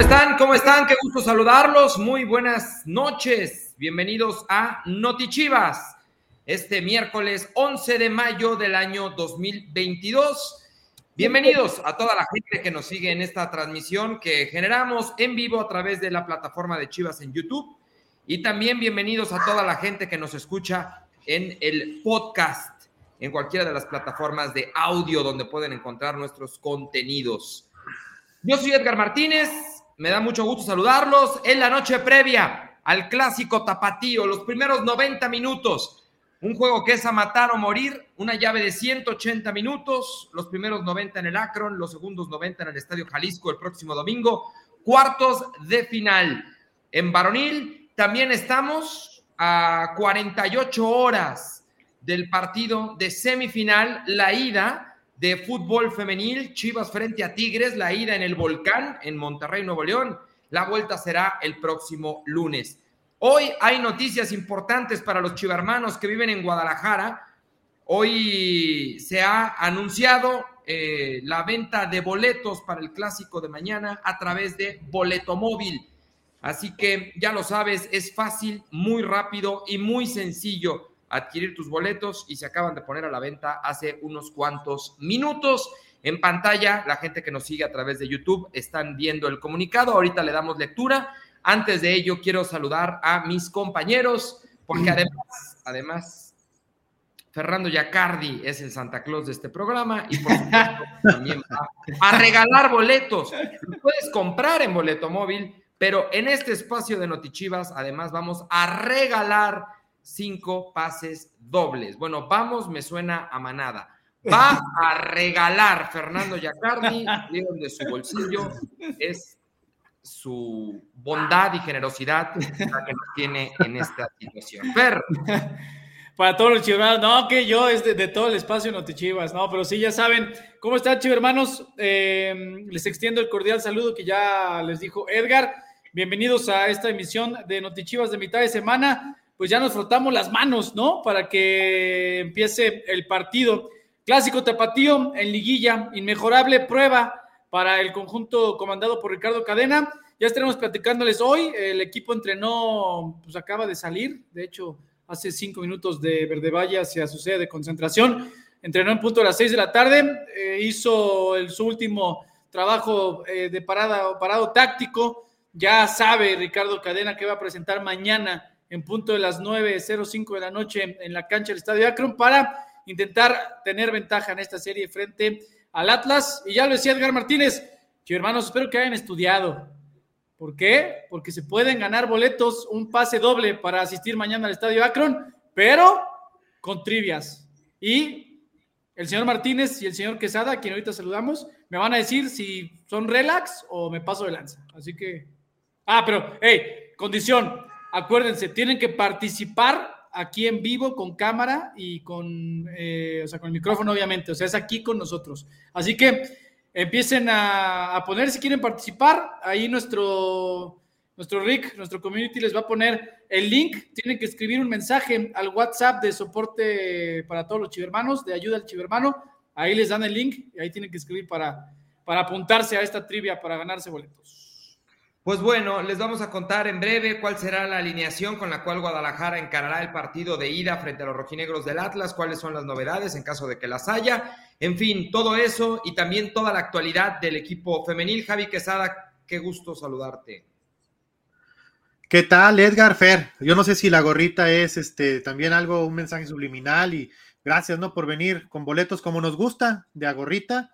¿Cómo están? ¿Cómo están? Qué gusto saludarlos. Muy buenas noches. Bienvenidos a Notichivas. Este miércoles 11 de mayo del año 2022. Bienvenidos a toda la gente que nos sigue en esta transmisión que generamos en vivo a través de la plataforma de Chivas en YouTube. Y también bienvenidos a toda la gente que nos escucha en el podcast, en cualquiera de las plataformas de audio donde pueden encontrar nuestros contenidos. Yo soy Edgar Martínez, me da mucho gusto saludarlos en la noche previa al clásico tapatío, los primeros 90 minutos. Un juego que es a matar o morir, una llave de 180 minutos, los primeros 90 en el Akron, los segundos 90 en el Estadio Jalisco el próximo domingo, cuartos de final. En varonil también estamos a 48 horas del partido de semifinal, la ida de fútbol femenil, Chivas frente a Tigres, la ida en el Volcán, en Monterrey, Nuevo León. La vuelta será el próximo lunes. Hoy hay noticias importantes para los chivarmanos que viven en Guadalajara. Hoy se ha anunciado eh, la venta de boletos para el clásico de mañana a través de Boleto Móvil. Así que ya lo sabes, es fácil, muy rápido y muy sencillo adquirir tus boletos y se acaban de poner a la venta hace unos cuantos minutos. En pantalla, la gente que nos sigue a través de YouTube están viendo el comunicado. Ahorita le damos lectura. Antes de ello, quiero saludar a mis compañeros, porque además, además, Fernando Yacardi es el Santa Claus de este programa y por supuesto también va a regalar boletos. Los puedes comprar en boleto móvil, pero en este espacio de Notichivas, además, vamos a regalar cinco pases dobles. Bueno, vamos, me suena a manada. Va a regalar Fernando Yacardi, de su bolsillo, es su bondad y generosidad la que nos tiene en esta situación. Fer. Para todos los chivermanos, no, que yo es de, todo el espacio Notichivas, no, pero sí, ya saben, ¿cómo están chivermanos? Eh, les extiendo el cordial saludo que ya les dijo Edgar. Bienvenidos a esta emisión de Notichivas de mitad de semana pues ya nos frotamos las manos, ¿no? Para que empiece el partido. Clásico tapatío en liguilla, inmejorable prueba para el conjunto comandado por Ricardo Cadena. Ya estaremos platicándoles hoy. El equipo entrenó, pues acaba de salir, de hecho, hace cinco minutos de Verde Valle hacia su sede de concentración. Entrenó en punto a las seis de la tarde, eh, hizo su último trabajo eh, de parada, parado táctico. Ya sabe Ricardo Cadena que va a presentar mañana en punto de las 9.05 de la noche en la cancha del Estadio Akron para intentar tener ventaja en esta serie frente al Atlas. Y ya lo decía Edgar Martínez, hermanos, espero que hayan estudiado. ¿Por qué? Porque se pueden ganar boletos, un pase doble para asistir mañana al Estadio Akron, pero con trivias. Y el señor Martínez y el señor Quesada, a quien ahorita saludamos, me van a decir si son relax o me paso de lanza. Así que. Ah, pero, hey, condición acuérdense, tienen que participar aquí en vivo con cámara y con, eh, o sea, con el micrófono, obviamente. O sea, es aquí con nosotros. Así que empiecen a, poner si quieren participar. Ahí nuestro, nuestro Rick, nuestro community les va a poner el link. Tienen que escribir un mensaje al WhatsApp de soporte para todos los chivermanos, de ayuda al chivermano. Ahí les dan el link y ahí tienen que escribir para, para apuntarse a esta trivia para ganarse boletos. Pues bueno, les vamos a contar en breve cuál será la alineación con la cual Guadalajara encarará el partido de ida frente a los rojinegros del Atlas, cuáles son las novedades en caso de que las haya. En fin, todo eso y también toda la actualidad del equipo femenil. Javi Quesada, qué gusto saludarte. ¿Qué tal, Edgar Fer? Yo no sé si la gorrita es este también algo, un mensaje subliminal y gracias, ¿no? Por venir con boletos como nos gusta, de a gorrita.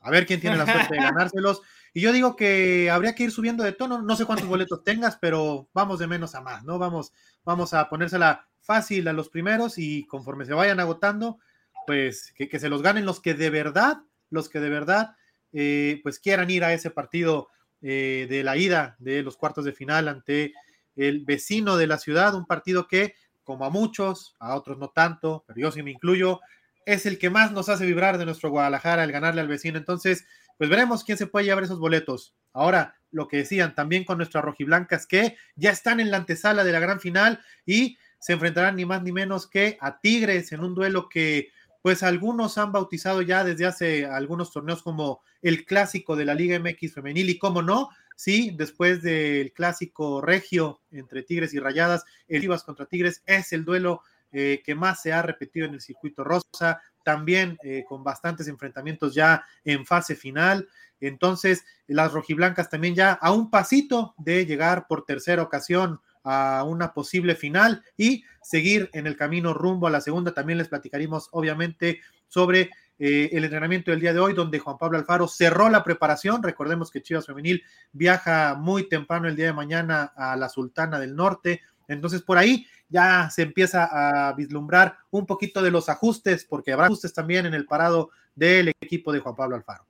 A ver quién tiene la suerte de ganárselos. Y yo digo que habría que ir subiendo de tono, no sé cuántos boletos tengas, pero vamos de menos a más, ¿no? Vamos, vamos a ponérsela fácil a los primeros y conforme se vayan agotando, pues que, se los ganen los que de verdad, los que de verdad, eh, pues quieran ir a ese partido eh, de la ida de los cuartos de final ante el vecino de la ciudad, un partido que, como a muchos, a otros no tanto, pero yo sí me incluyo, es el que más nos hace vibrar de nuestro Guadalajara, el ganarle al vecino. Entonces, pues veremos quién se puede llevar esos boletos. Ahora, lo que decían también con nuestras rojiblancas, que ya están en la antesala de la gran final y se enfrentarán ni más ni menos que a Tigres en un duelo que pues algunos han bautizado ya desde hace algunos torneos como el clásico de la Liga MX femenil y cómo no, sí, después del clásico regio entre Tigres y Rayadas, el Chivas contra Tigres es el duelo eh, que más se ha repetido en el circuito rosa, también eh, con bastantes enfrentamientos ya en fase final. Entonces, las rojiblancas también ya a un pasito de llegar por tercera ocasión a una posible final y seguir en el camino rumbo a la segunda. También les platicaremos, obviamente, sobre eh, el entrenamiento del día de hoy, donde Juan Pablo Alfaro cerró la preparación. Recordemos que Chivas Femenil viaja muy temprano el día de mañana a la Sultana del Norte. Entonces, por ahí ya se empieza a vislumbrar un poquito de los ajustes, porque habrá ajustes también en el parado del equipo de Juan Pablo Alfaro.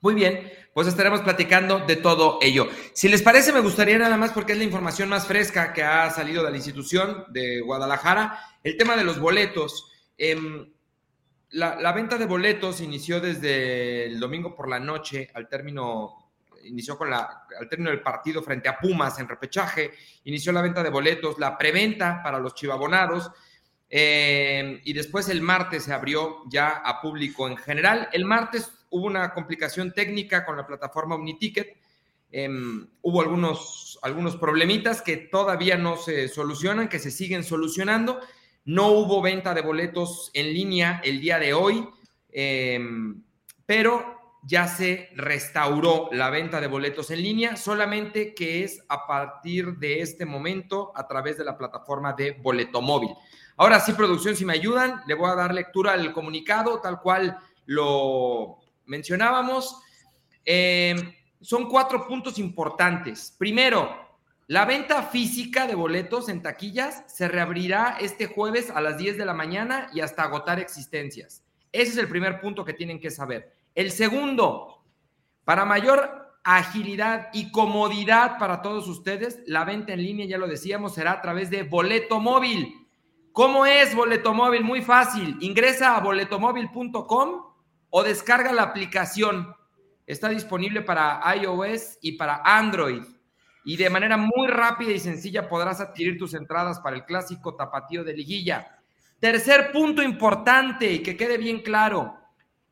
Muy bien, pues estaremos platicando de todo ello. Si les parece, me gustaría nada más, porque es la información más fresca que ha salido de la institución de Guadalajara, el tema de los boletos. Em, la, venta de boletos inició desde el domingo por la noche al término, inició con la, al término del partido frente a Pumas en repechaje, inició la venta de boletos, la preventa para los chivabonados. Em, y después el martes se abrió ya a público en general. El martes hubo una complicación técnica con la plataforma OmniTicket. Em, hubo algunos, algunos problemitas que todavía no se solucionan, que se siguen solucionando. No hubo venta de boletos en línea el día de hoy, em, pero ya se restauró la venta de boletos en línea, solamente que es a partir de este momento a través de la plataforma de Boleto Móvil. Ahora sí, producción, si me ayudan, le voy a dar lectura al comunicado tal cual lo, mencionábamos, eh, son cuatro puntos importantes. Primero, la venta física de boletos en taquillas se reabrirá este jueves a las 10 de la mañana y hasta agotar existencias. Ese es el primer punto que tienen que saber. El segundo, para mayor agilidad y comodidad para todos ustedes, la venta en línea, ya lo decíamos, será a través de boleto móvil. ¿Cómo es boleto móvil? Muy fácil. Ingresa a boletomóvil.com o descarga la aplicación. Está disponible para iOS y para Android. Y de manera muy rápida y sencilla podrás adquirir tus entradas para el clásico tapatío de liguilla. Tercer punto importante y que quede bien claro,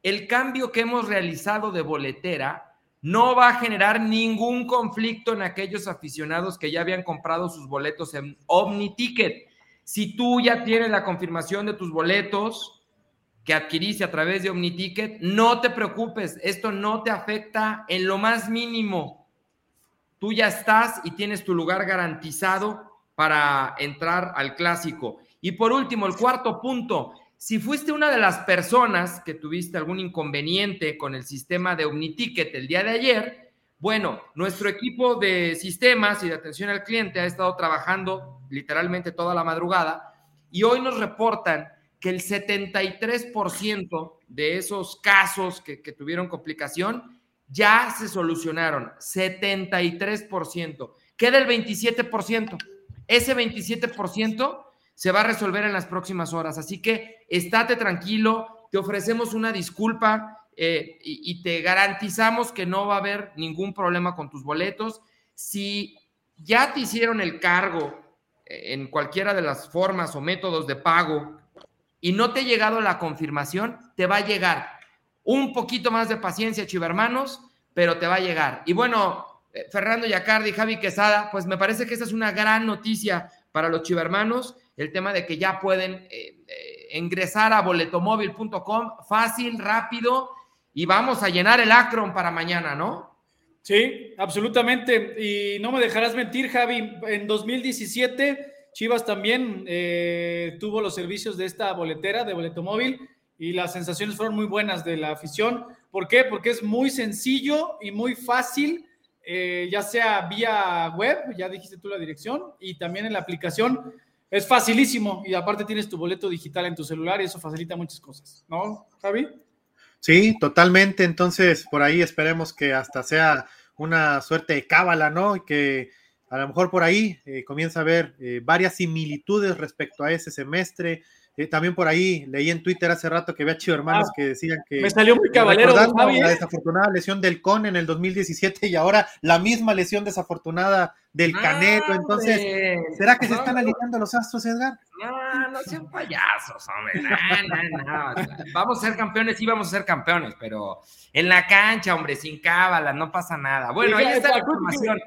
el cambio que hemos realizado de boletera no va a generar ningún conflicto en aquellos aficionados que ya habían comprado sus boletos en OmniTicket. Si tú ya tienes la confirmación de tus boletos, que adquiriste a través de OmniTicket, no te preocupes, esto no te afecta en lo más mínimo. Tú ya estás y tienes tu lugar garantizado para entrar al clásico. Y por último, el cuarto punto, si fuiste una de las personas que tuviste algún inconveniente con el sistema de OmniTicket el día de ayer, bueno, nuestro equipo de sistemas y de atención al cliente ha estado trabajando literalmente toda la madrugada y hoy nos reportan que el 73% de esos casos que, tuvieron complicación ya se solucionaron. 73%. Queda el 27%. Ese 27% se va a resolver en las próximas horas. Así que estate tranquilo, te ofrecemos una disculpa eh, y, te garantizamos que no va a haber ningún problema con tus boletos. Si ya te hicieron el cargo eh, en cualquiera de las formas o métodos de pago y no te ha llegado la confirmación, te va a llegar. Un poquito más de paciencia, chivermanos, pero te va a llegar. Y bueno, eh, Fernando Yacardi, Javi Quesada, pues me parece que esa es una gran noticia para los chivermanos, el tema de que ya pueden eh, eh, ingresar a boletomóvil.com fácil, rápido, y vamos a llenar el Acron para mañana, ¿no? Sí, absolutamente. Y no me dejarás mentir, Javi, en 2017 Chivas también eh, tuvo los servicios de esta boletera, de boleto móvil, y las sensaciones fueron muy buenas de la afición. ¿Por qué? Porque es muy sencillo y muy fácil, ya sea vía web, ya dijiste tú la dirección, y también en la aplicación. Es facilísimo y aparte tienes tu boleto digital en tu celular y eso facilita muchas cosas, ¿no, Javi? Sí, totalmente. Entonces, por ahí esperemos que hasta sea una suerte de cábala, ¿no? Y que a lo mejor por ahí eh, comienza a ver eh, varias similitudes respecto a ese semestre, Eh, también por ahí leí en Twitter hace rato que había chido hermanos ah, que decían que. Me salió muy caballero. La desafortunada lesión del Con en el 2017 y ahora la misma lesión desafortunada del ah, Canelo. Entonces, ¿será que se están alineando los astros, Edgar? No, no sean payasos, hombre. No, no, Vamos a ser campeones, sí, vamos a ser campeones, pero en la cancha, hombre, sin cábala, no pasa nada. Bueno, ahí está la información.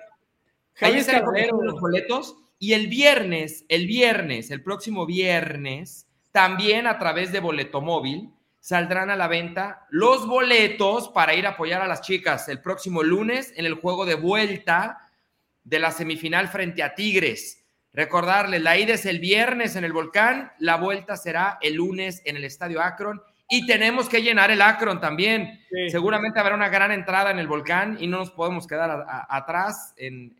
Ahí está los boletos. Y el viernes, el viernes, el próximo viernes también a través de Boleto Móvil saldrán a la venta los boletos para ir a apoyar a las chicas el próximo lunes en el juego de vuelta de la semifinal frente a Tigres. Recordarles, la ida es el viernes en el volcán, la vuelta será el lunes en el Estadio Akron y tenemos que llenar el Akron también. Seguramente habrá una gran entrada en el volcán y no nos podemos quedar atrás en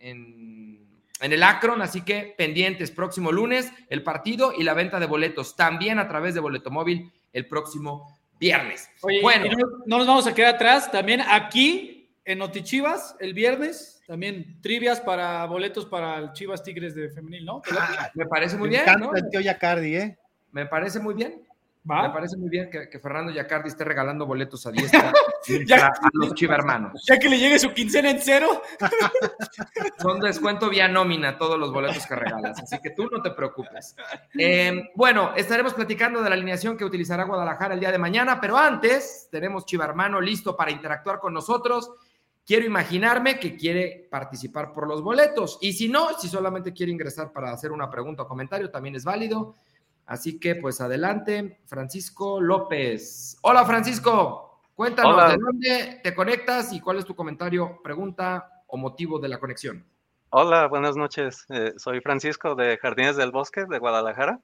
en el Akron, así que pendientes próximo lunes el partido y la venta de boletos también a través de Boleto Móvil el próximo viernes. bueno, no, nos vamos a quedar atrás, también aquí en Notichivas el viernes, también trivias para boletos para el Chivas Tigres de femenil, ¿no? Ah, me parece muy bien, ¿no? El tío Yacardi, ¿eh? Me parece muy bien. Me parece muy bien que, Fernando Yacardi esté regalando boletos a diestra a los chivermanos. Ya que le llegue su quincena en cero. Son descuento vía nómina todos los boletos que regalas, así que tú no te preocupes. Eh, bueno, estaremos platicando de la alineación que utilizará Guadalajara el día de mañana, pero antes tenemos Chivermano listo para interactuar con nosotros. Quiero imaginarme que quiere participar por los boletos y si no, si solamente quiere ingresar para hacer una pregunta o comentario, también es válido. Así que pues adelante, Francisco López. Hola Francisco, cuéntanos de dónde te conectas y cuál es tu comentario, pregunta o motivo de la conexión. Hola, buenas noches. Eh, soy Francisco de Jardines del Bosque de Guadalajara.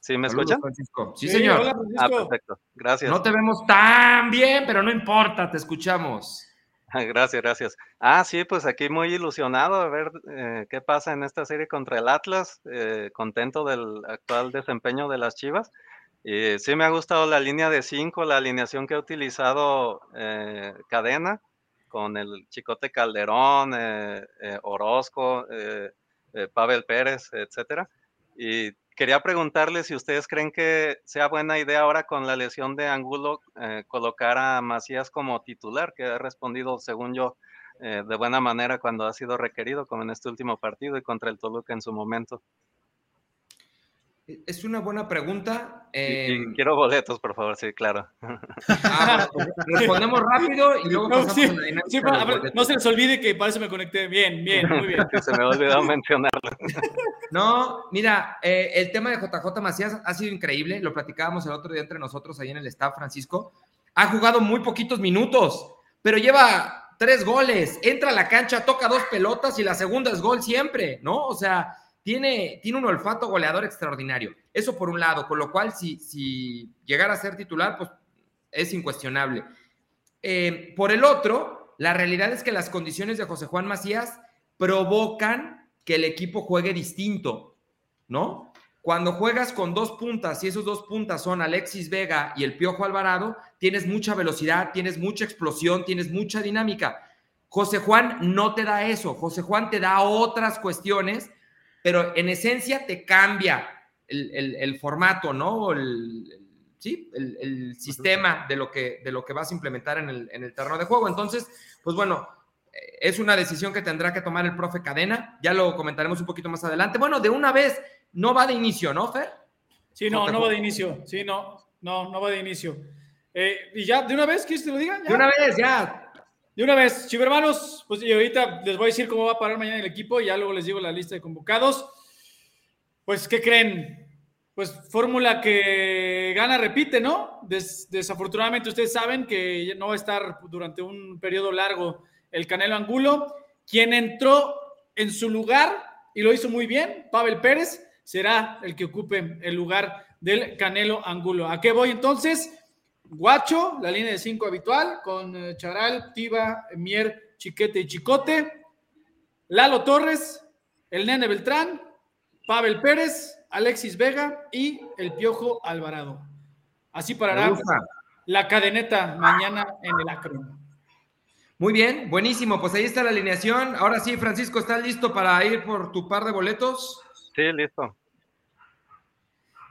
¿Sí me escuchan? Francisco. Sí, señor. Hola, ah, perfecto. Gracias. No te vemos tan bien, pero no importa, te escuchamos. Gracias, gracias. Ah, sí, pues aquí muy ilusionado a ver eh, qué pasa en esta serie contra el Atlas, eh, contento del actual desempeño de las Chivas. Y sí me ha gustado la línea de cinco, la alineación que ha utilizado eh, Cadena, con el Chicote Calderón, Orozco, Pavel Pérez, etcétera. Y quería preguntarle si ustedes creen que sea buena idea ahora con la lesión de Angulo eh, colocar a Macías como titular, que ha respondido, según yo, eh, de buena manera cuando ha sido requerido, como en este último partido y contra el Toluca en su momento. Es una buena pregunta. Em, quiero boletos, por favor, sí, claro. Ah, pues, respondemos rápido y luego pasamos a la dinámica. no se les olvide que parece me conecté. Bien, bien, muy bien. se me ha olvidado mencionarlo. No, mira, eh, el tema de JJ Macías ha sido increíble. Lo platicábamos el otro día entre nosotros ahí en el staff, Francisco. Ha jugado muy poquitos minutos, pero lleva tres goles. Entra a la cancha, toca dos pelotas y la segunda es gol siempre, ¿no? O sea tiene, tiene un olfato goleador extraordinario. Eso por un lado, con lo cual si, si llegara a ser titular, pues es incuestionable. Eh, por el otro, la realidad es que las condiciones de José Juan Macías provocan que el equipo juegue distinto, ¿no? Cuando juegas con dos puntas y esos dos puntas son Alexis Vega y el Piojo Alvarado, tienes mucha velocidad, tienes mucha explosión, tienes mucha dinámica. José Juan no te da eso, José Juan te da otras cuestiones pero en esencia te cambia el, formato, ¿no? El, sí, el, sistema de lo, que, de lo que vas a implementar en el, en el terreno de juego. Entonces, pues bueno, es una decisión que tendrá que tomar el profe Cadena, ya lo comentaremos un poquito más adelante. Bueno, de una vez, no va de inicio, ¿no, Fer? Sí, no, no va de inicio, sí, no, no, no va de inicio. Eh, y ya, de una vez, ¿quieres que te lo diga? De una vez, ya, de una vez, chivermanos, pues y ahorita les voy a decir cómo va a parar mañana el equipo y ya luego les digo la lista de convocados. Pues, ¿qué creen? Pues fórmula que gana, repite, ¿no? desafortunadamente ustedes saben que no va a estar durante un periodo largo el Canelo Angulo. Quien entró en su lugar y lo hizo muy bien, Pavel Pérez, será el que ocupe el lugar del Canelo Angulo. ¿A qué voy entonces? Guacho, la línea de cinco habitual, con eh, Charal, Tiba, Mier, Chiquete y Chicote. Lalo Torres, el Nene Beltrán, Pavel Pérez, Alexis Vega y el Piojo Alvarado. Así parará la cadeneta mañana en el Acron. Muy bien, buenísimo. Pues ahí está la alineación. Ahora sí, Francisco, ¿estás listo para ir por tu par de boletos? Sí, listo.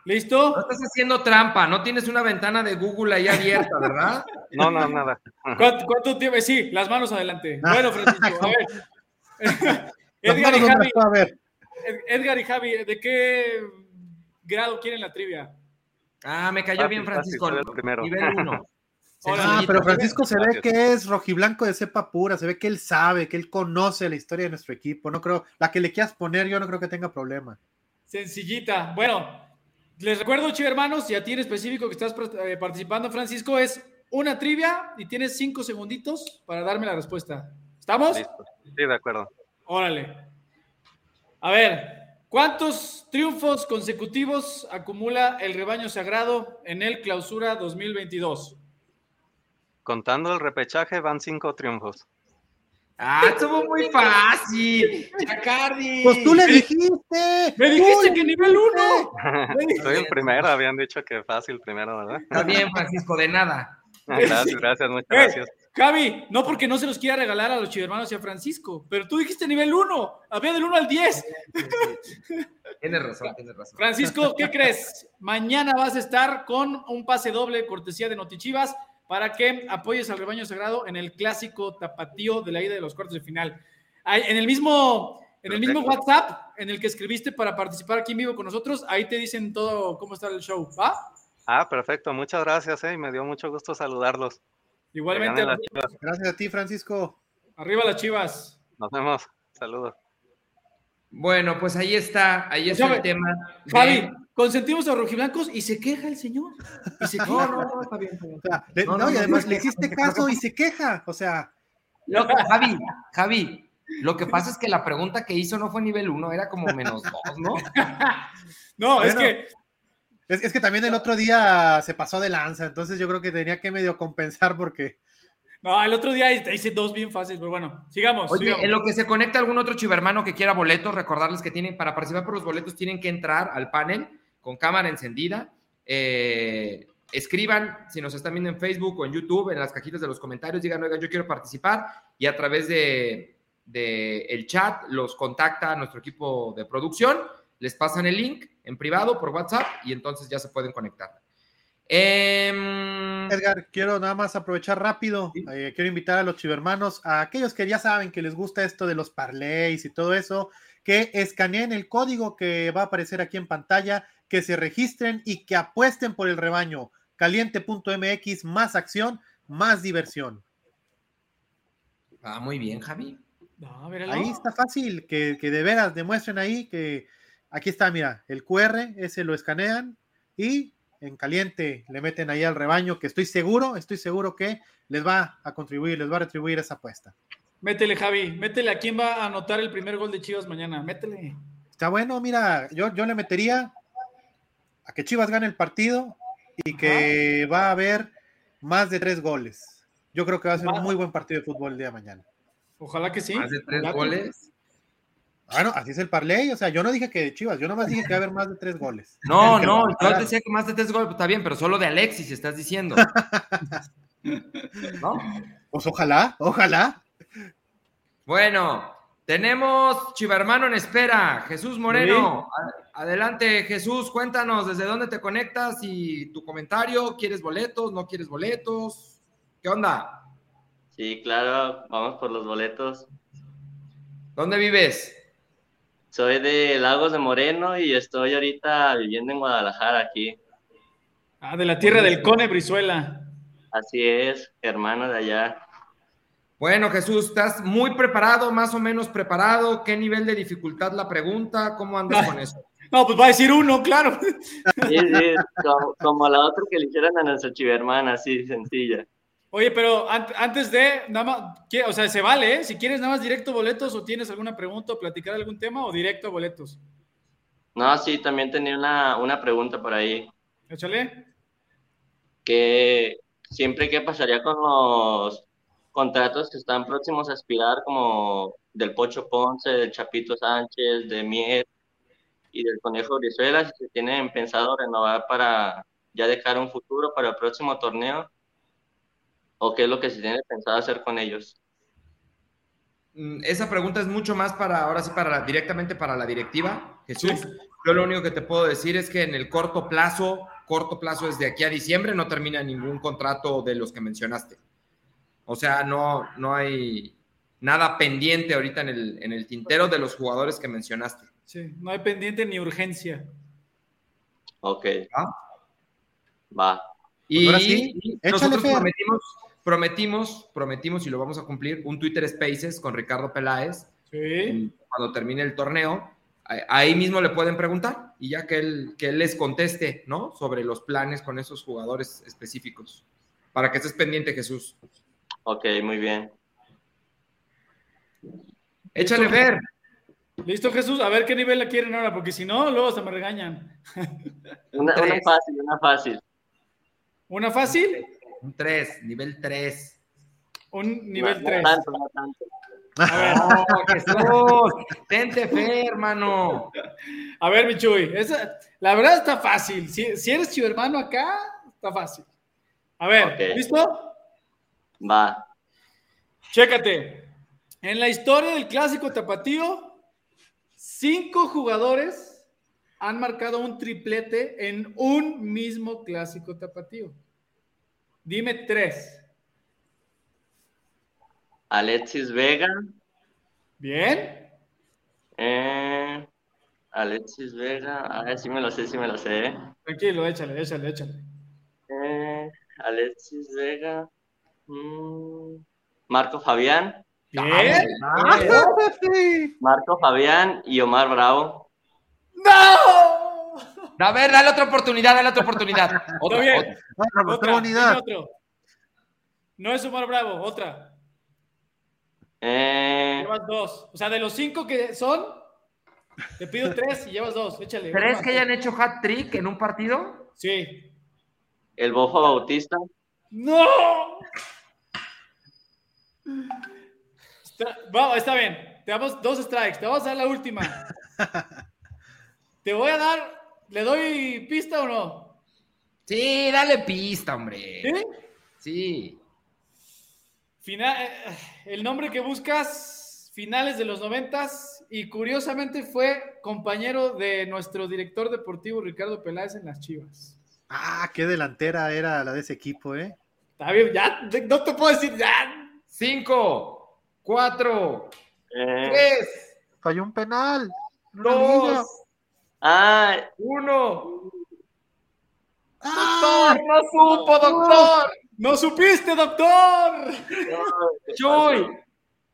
¿Listo? No estás haciendo trampa, no tienes una ventana de Google ahí abierta, ¿verdad? No, no, nada. ¿Cuánto, cuánto tiempo? Sí, las manos adelante. Bueno, Francisco, a ver. Edgar y, Javi, ver. Edgar y Javi, ¿de qué grado quieren la trivia? Ah, me cayó Fácil, bien, Francisco. fácil, primero. Nivel 1. Ah, pero Francisco se ve que es rojiblanco de cepa pura, se ve que él sabe, que él conoce la historia de nuestro equipo. No creo, la que le quieras poner, yo no creo que tenga problema. Sencillita. Bueno, les recuerdo, chivo hermanos, y a ti en específico que estás eh, participando, Francisco, es una trivia y tienes cinco segunditos para darme la respuesta. ¿Estamos? Listo. Sí, de acuerdo. Órale. A ver, ¿cuántos triunfos consecutivos acumula el rebaño sagrado en el clausura 2022? Contando el repechaje, van cinco triunfos. Ah, estuvo muy fácil. Chacardi. Pues tú le dijiste. ¡Me dijiste que nivel 1! Soy el primero, habían dicho que fácil primero, ¿verdad? Está bien, Francisco, de nada. Gracias, gracias, muchas Eh, gracias. Javi, no porque no se los quiera regalar a los chivermanos y a Francisco, pero tú dijiste nivel 1, había del 1 al 10. Tienes razón, tienes razón. Francisco, ¿qué crees? Mañana vas a estar con un pase doble cortesía de Notichivas para que apoyes al rebaño sagrado en el clásico tapatío de la ida de los cuartos de final. En el mismo, en el mismo. WhatsApp en el que escribiste para participar aquí en vivo con nosotros, ahí te dicen todo cómo está el show, ¿va? Ah, perfecto, muchas gracias, eh, y me dio mucho gusto saludarlos. Igualmente, ganen las Chivas. Gracias a ti, Francisco. arriba las chivas. Nos vemos. Saludos. Bueno, pues ahí está, ahí está Javi, el tema. de- Javi, consentimos a rojiblancos y se queja el señor. Y se No, queja. no, no, está bien, está bien. O sea, le- No, no, no, y además no, le hiciste no, caso y se queja. O sea, Lo que- Javi, Javi, lo que pasa es que la pregunta que hizo no fue nivel 1, era como menos 2, ¿no? No, es que es, es que también el otro día se pasó de lanza, entonces yo creo que tenía que medio compensar porque No, el otro día hice dos bien fáciles, pero bueno, sigamos. Oye, sigamos. en lo que se conecta algún otro chivermano que quiera boletos, recordarles que tienen, para participar por los boletos, tienen que entrar al panel con cámara encendida. Eh, escriban, si nos están viendo en Facebook o en YouTube, en las cajitas de los comentarios, digan, oigan, yo quiero participar, y a través de, de el chat los contacta nuestro equipo de producción, les pasan el link en privado por WhatsApp y entonces ya se pueden conectar. Em, Edgar, quiero nada más aprovechar rápido. Sí. eh, quiero invitar a los chivermanos, a aquellos que ya saben que les gusta esto de los parlays y todo eso, que escaneen el código que va a aparecer aquí en pantalla, que se registren y que apuesten por el rebaño. Caliente.mx, más acción, más diversión. ah, muy bien, Javi. No. Ahí está fácil, que, que de veras demuestren ahí que aquí está, mira, el QR, ese lo escanean y en caliente le meten ahí al rebaño, que estoy seguro, estoy seguro que les va a contribuir, les va a retribuir esa apuesta. Métele, Javi, métele a quién va a anotar el primer gol de Chivas mañana. Métele. Está bueno, mira, yo, yo le metería a que Chivas gane el partido y que va a haber más de tres goles. Yo creo que va a ser un muy buen partido de fútbol el día de mañana. Ojalá que sí. Más de tres goles. Bueno, así es el parlay, o sea, yo no dije que de Chivas, yo nomás dije que va a haber más de tres goles. No, no, yo claro. decía que más de tres goles, pues, está bien, pero solo de Alexis estás diciendo. ¿No? Pues ojalá, ojalá. Bueno, tenemos Chivermano en espera, Jesús Moreno. Adelante, Jesús, cuéntanos desde dónde te conectas y tu comentario. ¿Quieres boletos? ¿No quieres boletos? ¿Qué onda? Sí, claro, vamos por los boletos. ¿Dónde vives? Soy de Lagos de Moreno y estoy ahorita viviendo en Guadalajara aquí. Ah, de la tierra del Cone Brizuela. Así es, hermano de allá. Bueno, Jesús, ¿estás muy preparado, más o menos preparado? ¿Qué nivel de dificultad la pregunta? ¿Cómo andas con eso? No, pues va a decir uno, claro. Sí, sí, como, como la otra que le hicieron a nuestra chivermana, así, sencilla. Oye, pero an- antes de, nada más, o sea, se vale, ¿eh? Si quieres nada más directo boletos o tienes alguna pregunta o platicar algún tema o directo boletos. No, sí, también tenía una, una pregunta por ahí. Échale. que siempre qué pasaría con los contratos que están próximos a expirar, como del Pocho Ponce, del Chapito Sánchez, de Mier y del Conejo Brizuela, si se tienen pensado renovar para ya dejar un futuro para el próximo torneo, o qué es lo que se tiene pensado hacer con ellos. Mm, Esa pregunta es mucho más para, ahora sí, para directamente para la directiva, Jesús. Yo lo único que te puedo decir es que en el corto plazo, corto plazo desde aquí a diciembre, no termina ningún contrato de los que mencionaste. O sea, no, no hay nada pendiente ahorita en el, en el tintero de los jugadores que mencionaste. Sí, no hay pendiente ni urgencia. Ok. ¿Ah? Va. Y, Ahora sí, nosotros prometimos, prometimos, prometimos y lo vamos a cumplir, un Twitter Spaces con Ricardo Peláez Sí. cuando termine el torneo. Ahí- Ahí mismo le pueden preguntar y ya que él, que él les conteste, ¿no? Sobre los planes con esos jugadores específicos. Para que estés pendiente, Jesús. Ok, muy bien. Échale ver. ¿Listo, Jesús? A ver qué nivel la quieren ahora, porque si no, luego se me regañan. Una, fácil, una fácil. ¿Una fácil? Un 3, nivel 3. Un nivel No, 3. No tanto, no tanto. A ver, ¡Oh, Jesús! ¡Tente fe, hermano! a ver, mi Chuy. esa- la verdad está fácil. Si, si eres tu hermano acá, está fácil. A ver, Ok. ¿listo? Va. Chécate. En la historia del clásico tapatío, cinco jugadores han marcado un triplete en un mismo clásico tapatío. Dime tres. Alexis Vega. ¿Bien? Eh, Alexis Vega. Ah, sí me lo sé, sí me lo sé. Tranquilo, échale, échale, échale. Eh, Alexis Vega. Mm, Marco Fabián. ¿Bien? Marco Fabián y Omar Bravo. ¡No! A ver, dale otra oportunidad, dale otra oportunidad. Otra, bien. otra. Otra, Otra, unidad. dime otro. No es Omar Bravo, otra. Eh, Llevas dos. O sea, de los cinco que son, te pido tres y llevas dos. Échale. ¿Tres una. que hayan hecho hat trick en un partido? Sí. el Bofo Bautista. ¡No! Está, vamos, está bien. Te damos dos strikes. Te vamos a dar la última. Te voy a dar. ¿Le doy pista o no? Sí, dale pista, hombre. ¿Sí? Sí. Fina- eh, el nombre que buscas, finales de los noventas, y curiosamente fue compañero de nuestro director deportivo Ricardo Peláez en las Chivas. Ah, qué delantera era la de ese equipo, ¿eh? Está bien, ya, no te puedo decir, ya. Cinco, cuatro, Eh, tres, Falló un penal. dos, ah, uno. ¡Ah! ¡Doctor! ¡No supo, doctor! ¡No supiste, doctor! Chuy,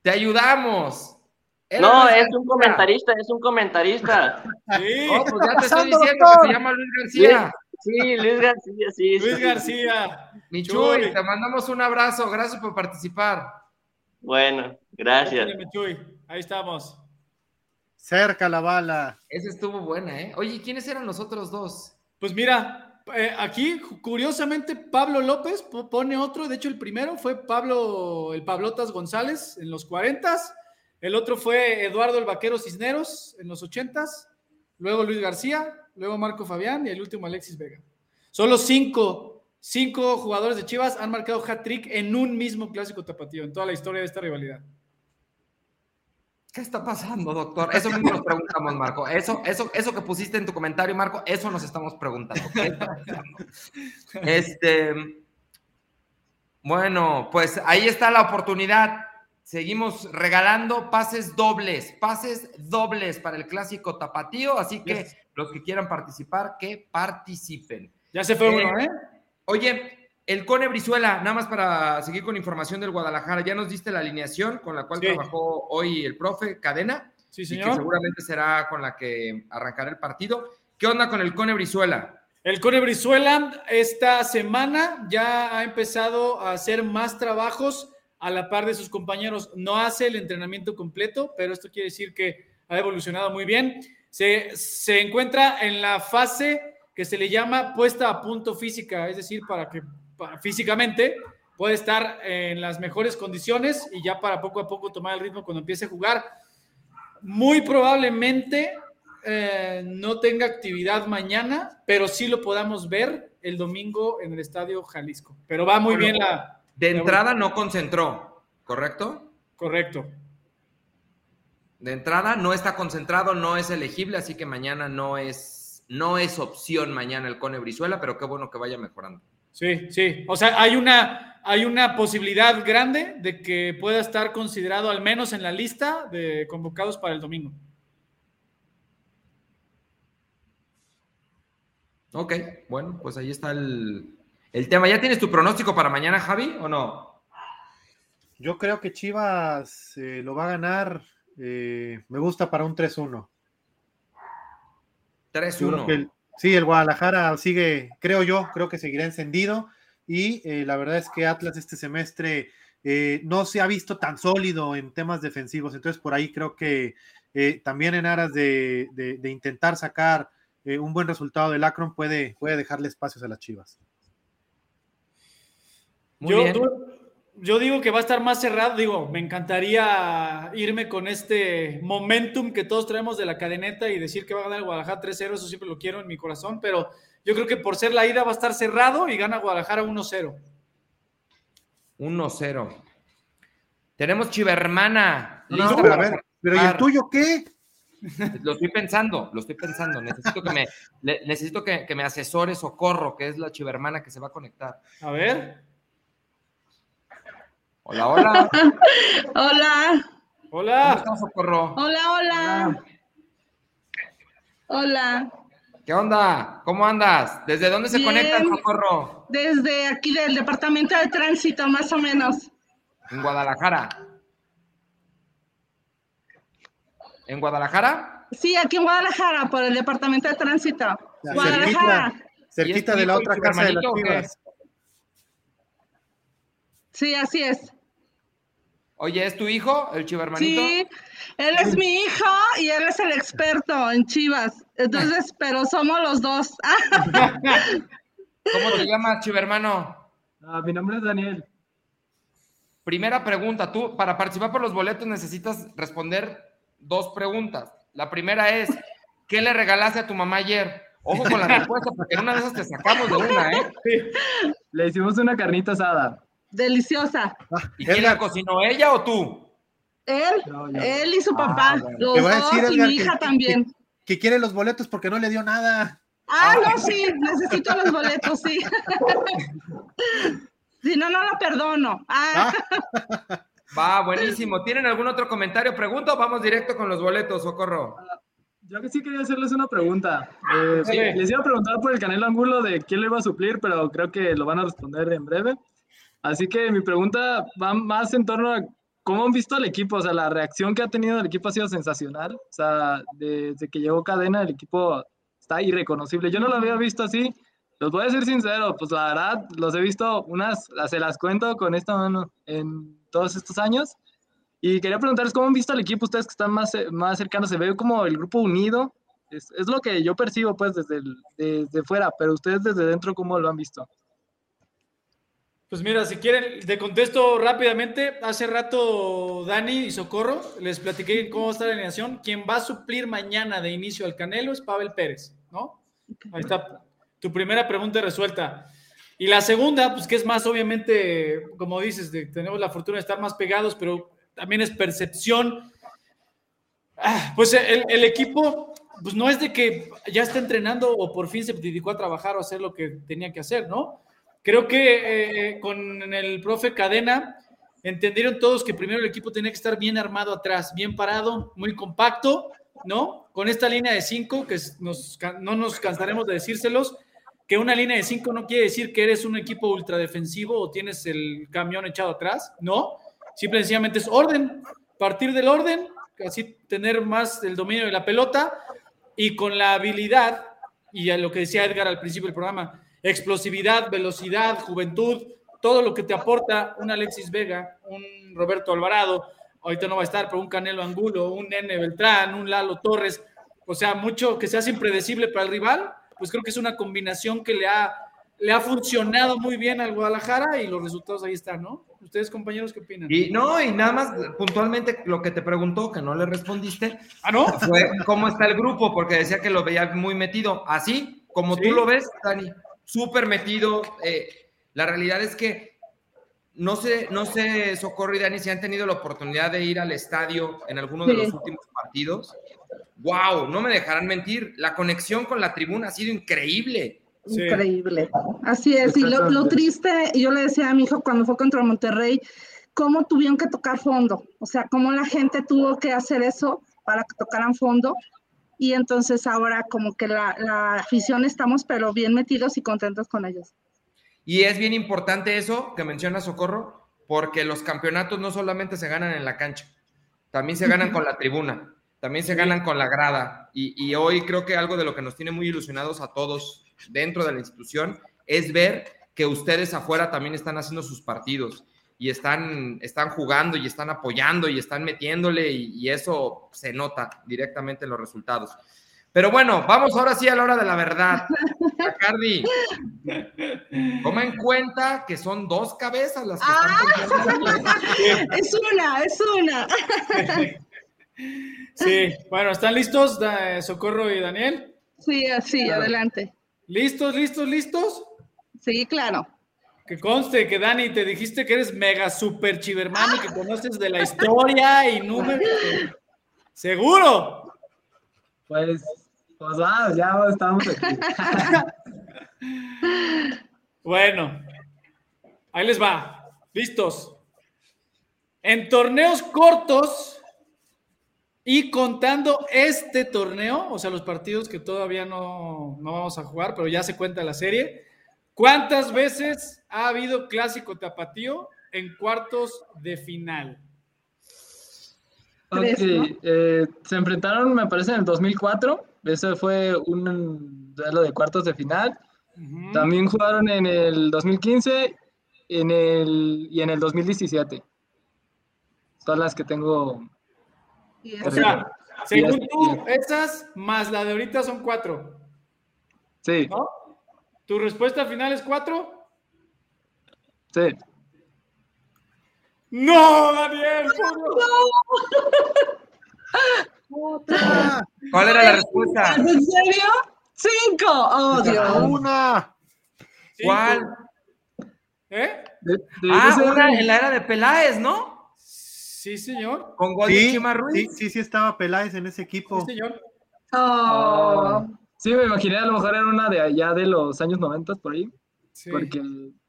te ayudamos. Era no, es un comentarista, es un comentarista. Sí, No, pues ya te estoy diciendo doctor? que se llama Luis García. Sí, Luis García, sí. Luis sí. García. Mi Chuy. Chuy, te mandamos un abrazo. Gracias por participar. Bueno, gracias. Échale, Chuy. Ahí estamos. Cerca la bala. Esa estuvo buena, ¿eh? Oye, ¿quiénes eran los otros dos? Pues mira, eh, aquí curiosamente Pablo López po- pone otro, de hecho el primero fue Pablo, el Pablotas González en los 40 el otro fue Eduardo el Vaquero Cisneros en los 80 luego Luis García, luego Marco Fabián y el último Alexis Vega. Solo cinco, cinco jugadores de Chivas han marcado hat-trick en un mismo clásico tapatío, en toda la historia de esta rivalidad. ¿Qué está pasando, doctor? Eso mismo nos preguntamos, Marco. Eso, eso, eso que pusiste en tu comentario, Marco, eso nos estamos preguntando. ¿Qué está pasando? Este, bueno, pues ahí está la oportunidad. Seguimos regalando pases dobles, pases dobles para el clásico tapatío, así que Yes. Los que quieran participar, que participen. Ya se fue Eh, uno, ¿eh? Oye, el Cone Brizuela, nada más para seguir con información del Guadalajara, ya nos diste la alineación con la cual Sí. trabajó hoy el profe Cadena Sí, y que señor. seguramente será con la que arrancará el partido. ¿Qué onda con el Cone Brizuela? El Cone Brizuela esta semana ya ha empezado a hacer más trabajos a la par de sus compañeros. No hace el entrenamiento completo, pero esto quiere decir que ha evolucionado muy bien. Se, se encuentra en la fase que se le llama puesta a punto física, es decir, para que para- físicamente puede estar en las mejores condiciones y ya para poco a poco tomar el ritmo cuando empiece a jugar. Muy probablemente eh, no tenga actividad mañana, pero sí lo podamos ver el domingo en el Estadio Jalisco. Pero va muy Bueno, bien la... De la- entrada no concentró, ¿correcto? Correcto. De entrada, no está concentrado, no es elegible, así que mañana no es, no es opción mañana el Cone Brizuela, pero qué bueno que vaya mejorando. Sí, sí. O sea, hay una, hay una posibilidad grande de que pueda estar considerado al menos en la lista de convocados para el domingo. Ok, bueno, pues ahí está el, el tema. ¿Ya tienes tu pronóstico para mañana, Javi, o no? Yo creo que Chivas eh, lo va a ganar. Eh, me gusta para un 3-1. Yo creo 3-1. que el- sí, el Guadalajara sigue, creo yo, creo que seguirá encendido. Y eh, la verdad es que Atlas este semestre eh, no se ha visto tan sólido en temas defensivos. Entonces, por ahí creo que eh, también en aras de, de- de intentar sacar eh, un buen resultado del Akron puede, puede dejarle espacios a las Chivas. Muy yo, bien. tú- yo digo que va a estar más cerrado. Digo, me encantaría irme con este momentum que todos traemos de la cadeneta y decir que va a ganar el Guadalajara 3-0. Eso siempre lo quiero en mi corazón, pero yo creo que por ser la ida va a estar cerrado y gana Guadalajara 1-0. 1-0. Tenemos Chivermana. No, lista pero a ver, pero ¿y el tuyo qué? Lo estoy pensando, lo estoy pensando. Necesito que me, le- necesito que, que me asesore Socorro, que es la chivermana que se va a conectar. A ver. Hola, hola. Hola, ¿Cómo Hola. estás, Socorro? hola, hola. Hola. ¿Qué onda? ¿Cómo andas? ¿Desde dónde se Bien. conectan, Socorro? Desde aquí del departamento de tránsito, más o menos. En Guadalajara. ¿En Guadalajara? Sí, aquí en Guadalajara, por el departamento de tránsito. Ya, Guadalajara. Cerquita ¿Y es de la otra casa de las? Chivas. Sí, así es. Oye, ¿es tu hijo, el chivermanito? Sí, él es mi hijo y él es el experto en Chivas. Entonces, pero somos los dos. ¿Cómo te llamas, chivermano? Ah, mi nombre es Daniel. Primera pregunta, tú para participar por los boletos necesitas responder dos preguntas. La primera es, ¿qué le regalaste a tu mamá ayer? Ojo con la respuesta, porque en una de esas te sacamos de una, ¿eh? Le hicimos una carnita asada. Deliciosa. ¿Y quién la cocinó, ella o tú? Él, No, yo. él y su papá, bueno. los Te voy a dos decir, y mi hija que- también. Que quiere los boletos porque no le dio nada. Ah, no, sí, necesito los boletos, sí. Si no, no lo perdono. Ah, Va, buenísimo. ¿Tienen algún otro comentario, pregunta o vamos directo con los boletos, Socorro? Yo que sí quería hacerles una pregunta. Eh, Sí. Les iba a preguntar por el Canelo Angulo de quién le iba a suplir, pero creo que lo van a responder en breve. Así que mi pregunta va más en torno a cómo han visto al equipo. O sea, la reacción que ha tenido el equipo ha sido sensacional. O sea, desde que llegó Cadena, el equipo está irreconocible. Yo no lo había visto así. Los voy a decir sincero, pues la verdad, los he visto unas, se las cuento con esta mano en todos estos años. Y quería preguntarles cómo han visto al equipo, ustedes que están más, más cercanos, se ve como el grupo unido. Es, es lo que yo percibo pues desde, el- desde fuera, pero ustedes desde dentro, ¿cómo lo han visto? Pues mira, si quieren, te contesto rápidamente. Hace rato Dani y Socorro les platiqué cómo está la alineación. Quien va a suplir mañana de inicio al Canelo es Pavel Pérez, ¿no? Ahí está tu primera pregunta resuelta. Y la segunda, pues que es más, obviamente, como dices, de- tenemos la fortuna de estar más pegados, pero también es percepción. Ah, Pues el, el equipo, pues no es de que ya está entrenando o por fin se dedicó a trabajar o a hacer lo que tenía que hacer, ¿no? Creo que eh, con el profe Cadena entendieron todos que primero el equipo tenía que estar bien armado atrás, bien parado, muy compacto, ¿no? Con esta línea de cinco, que nos, no nos cansaremos de decírselos, que una línea de cinco no quiere decir que eres un equipo ultradefensivo o tienes el camión echado atrás, no. Simple y sencillamente es orden, partir del orden, así tener más el dominio de la pelota y con la habilidad, y a lo que decía Edgar al principio del programa, explosividad, velocidad, juventud, todo lo que te aporta un Alexis Vega, un Roberto Alvarado, ahorita no va a estar, pero un Canelo Angulo, un Nene Beltrán, un Lalo Torres, o sea, mucho que se hace impredecible para el rival, pues creo que es una combinación que le ha, le ha funcionado muy bien al Guadalajara y los resultados ahí están, ¿no? Ustedes, compañeros, ¿qué opinan? Y no, y nada más puntualmente lo que te preguntó, que no le respondiste, ¿Ah, no? fue cómo está el grupo, porque decía que lo veía muy metido. Así, como Sí. tú lo ves, Dani, súper metido. eh, la realidad es que no sé, no sé, Socorro y Dani, si han tenido la oportunidad de ir al estadio en alguno de Sí. los últimos partidos. ¡Wow! No me dejarán mentir. La conexión con la tribuna ha sido increíble. Sí. Increíble. Así es. Y lo, lo triste, yo le decía a mi hijo cuando fue contra Monterrey, cómo tuvieron que tocar fondo. O sea, cómo la gente tuvo que hacer eso para que tocaran fondo. Y entonces ahora como que la, la afición estamos, pero bien metidos y contentos con ellos. Y es bien importante eso que menciona Socorro, porque los campeonatos no solamente se ganan en la cancha, también se ganan con la tribuna, también se ganan con la grada. Y, y hoy creo que algo de lo que nos tiene muy ilusionados a todos dentro de la institución es ver que ustedes afuera también están haciendo sus partidos y están, están jugando y están apoyando y están metiéndole y, y eso se nota directamente en los resultados. Pero bueno, vamos ahora sí a la hora de la verdad. Cardi, toma en cuenta que son dos cabezas las que están peleando. Es una, es una. Sí, bueno, ¿están listos, Da- Socorro y Daniel? Sí, así, adelante. ¿Listos, listos, listos? Sí, claro. Que conste que Dani, te dijiste que eres mega super chivermano y que conoces de la historia y números. ¿Seguro? Pues, pues va, ya estamos aquí. Bueno, ahí les va. Listos. En torneos cortos y contando este torneo, o sea, los partidos que todavía no, no vamos a jugar, pero ya se cuenta la serie. ¿Cuántas veces ha habido clásico tapatío en cuartos de final? Ok, Tres, ¿no? eh, se enfrentaron, me parece, en el 2004. Ese fue un duelo de cuartos de final. También jugaron en el 2015 en el, y en el 2017. Son las que tengo. O sea, según tú, esas más la de ahorita son cuatro, Sí, ¿no? ¿Tu respuesta final es cuatro? sí. ¡No, Daniel! por Dios! ¿Cuál era la respuesta? ¿En serio? Cinco. Oh, Dios. Una. Cinco. ¿Cuál? ¿Eh? De- de- Ah, una en la era de Peláez, ¿no? Sí, señor. Con gol de Sí, Chima Ruiz. sí, sí, sí estaba Peláez en ese equipo. Sí, señor. Oh. Sí, me imaginé a lo mejor era una de allá de los años 90 por ahí, Sí. porque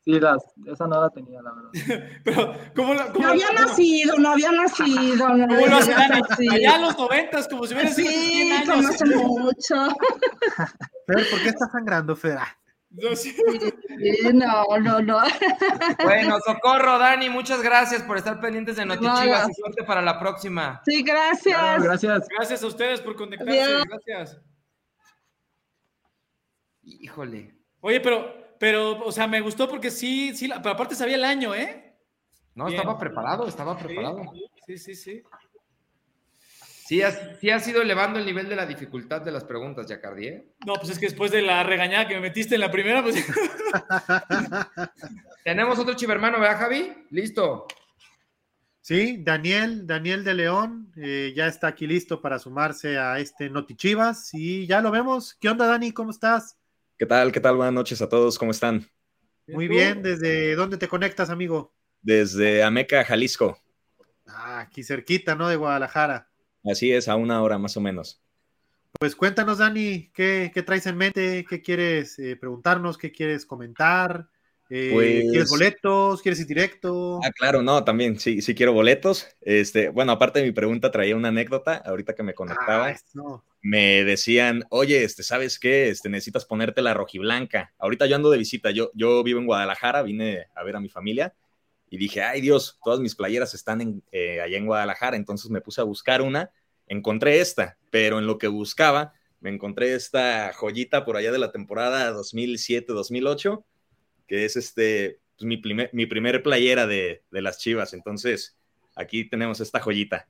sí, las, esa no la tenía, la verdad. Pero, ¿cómo, la- cómo No había nacido, no había nacido. No así. Allá en los noventas, como si hubiera sido hace 100 Sí, conoce mucho. Fer, ¿por qué está sangrando, Fer? Ah, No, sí. Sí, No, no, no. Bueno, socorro, Dani, muchas gracias por estar pendientes de Notichivas y suerte para la próxima. Sí, gracias. Claro, gracias. Gracias a ustedes por conectarse. Adiós. Gracias. Híjole. Oye, pero, pero, o sea, me gustó porque sí, sí, pero aparte sabía el año, ¿eh? No, Bien. estaba preparado, estaba preparado. Sí, sí, sí. Sí, ha, sí ha sido elevando el nivel de la dificultad de las preguntas, Yacardi, ¿eh? No, pues es que después de la regañada que me metiste en la primera, pues Tenemos otro chivermano, ¿verdad, Javi? Listo. Sí, Daniel, Daniel de León, eh, ya está aquí listo para sumarse a este Notichivas y ya lo vemos. ¿Qué onda, Dani? ¿Cómo estás? ¿Qué tal? ¿Qué tal? Buenas noches a todos. ¿Cómo están? Muy bien, ¿desde dónde te conectas, amigo? Desde Ameca, Jalisco. Ah, aquí cerquita, ¿no? De Guadalajara. Así es, a una hora más o menos. Pues cuéntanos, Dani, ¿qué, qué traes en mente? ¿Qué quieres eh, preguntarnos? ¿Qué quieres comentar? Eh, Pues- ¿Quieres boletos? ¿Quieres ir directo? Ah, claro, no, también sí, sí quiero boletos. Este, bueno, aparte de mi pregunta, traía una anécdota ahorita que me conectaba. Ah, me decían, oye, este, ¿sabes qué? Este, necesitas ponerte la rojiblanca. Ahorita yo ando de visita, yo, yo vivo en Guadalajara, vine a ver a mi familia y dije, ay Dios, todas mis playeras están en, eh, allá en Guadalajara, entonces me puse a buscar una, encontré esta, pero en lo que buscaba, me encontré esta joyita por allá de la temporada 2007-2008, que es este, pues, mi, primer, mi primer playera de, de las Chivas, entonces aquí tenemos esta joyita.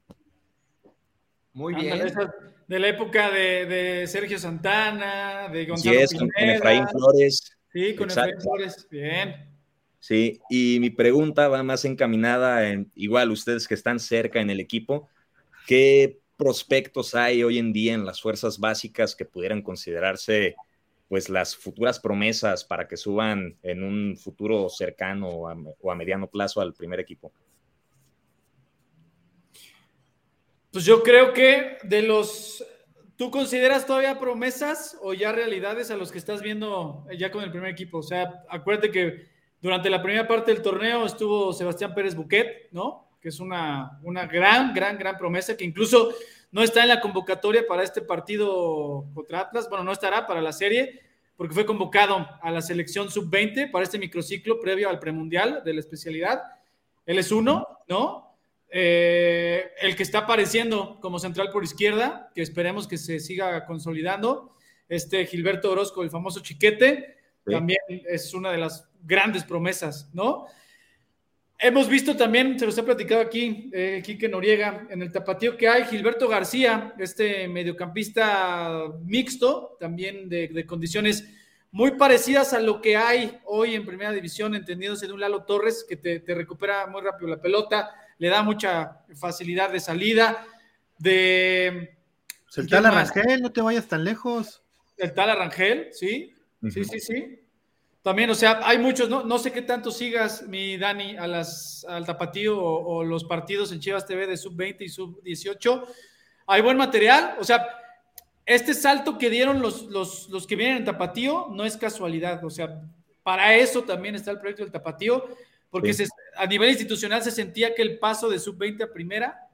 Muy bien. esa de la época de, de Sergio Santana, de Gonzalo es, con. Efraín Flores. Sí, con Exacto. Efraín Flores. Bien. Sí, y mi pregunta va más encaminada en, igual ustedes que están cerca en el equipo, ¿qué prospectos hay hoy en día en las fuerzas básicas que pudieran considerarse pues las futuras promesas para que suban en un futuro cercano o a, mediano plazo al primer equipo? Pues yo creo que de los ¿Tú consideras todavía promesas o ya realidades a los que estás viendo ya con el primer equipo? O sea, acuérdate que durante la primera parte del torneo estuvo Sebastián Pérez Buquet, ¿no? Que es una, una gran, gran, gran promesa que incluso no está en la convocatoria para este partido contra Atlas. Bueno, no estará para la serie porque fue convocado a la selección sub-20 para este microciclo previo al premundial de la especialidad. Él es uno, ¿no? Eh, el que está apareciendo como central por izquierda, que esperemos que se siga consolidando, este Gilberto Orozco, el famoso chiquete, también es una de las grandes promesas, ¿no? Hemos visto también, se los he platicado aquí, eh, Quique Noriega, en el tapatío que hay, Gilberto García, este mediocampista mixto, también de, condiciones muy parecidas a lo que hay hoy en Primera División, entendiéndose de un Lalo Torres, que te, te recupera muy rápido la pelota, le da mucha facilidad de salida. De. Pues el tal Arrangel, no te vayas tan lejos. El tal Arrangel, sí. Sí, sí, sí. También, o sea, hay muchos, no, no sé qué tanto sigas, mi Dani, a las, al tapatío o, los partidos en Chivas TV de sub-20 y sub-18. Hay buen material, o sea, este salto que dieron los, los, los, que vienen en tapatío no es casualidad, o sea, para eso también está el proyecto del tapatío porque a nivel institucional se sentía que el paso de sub-20 a primera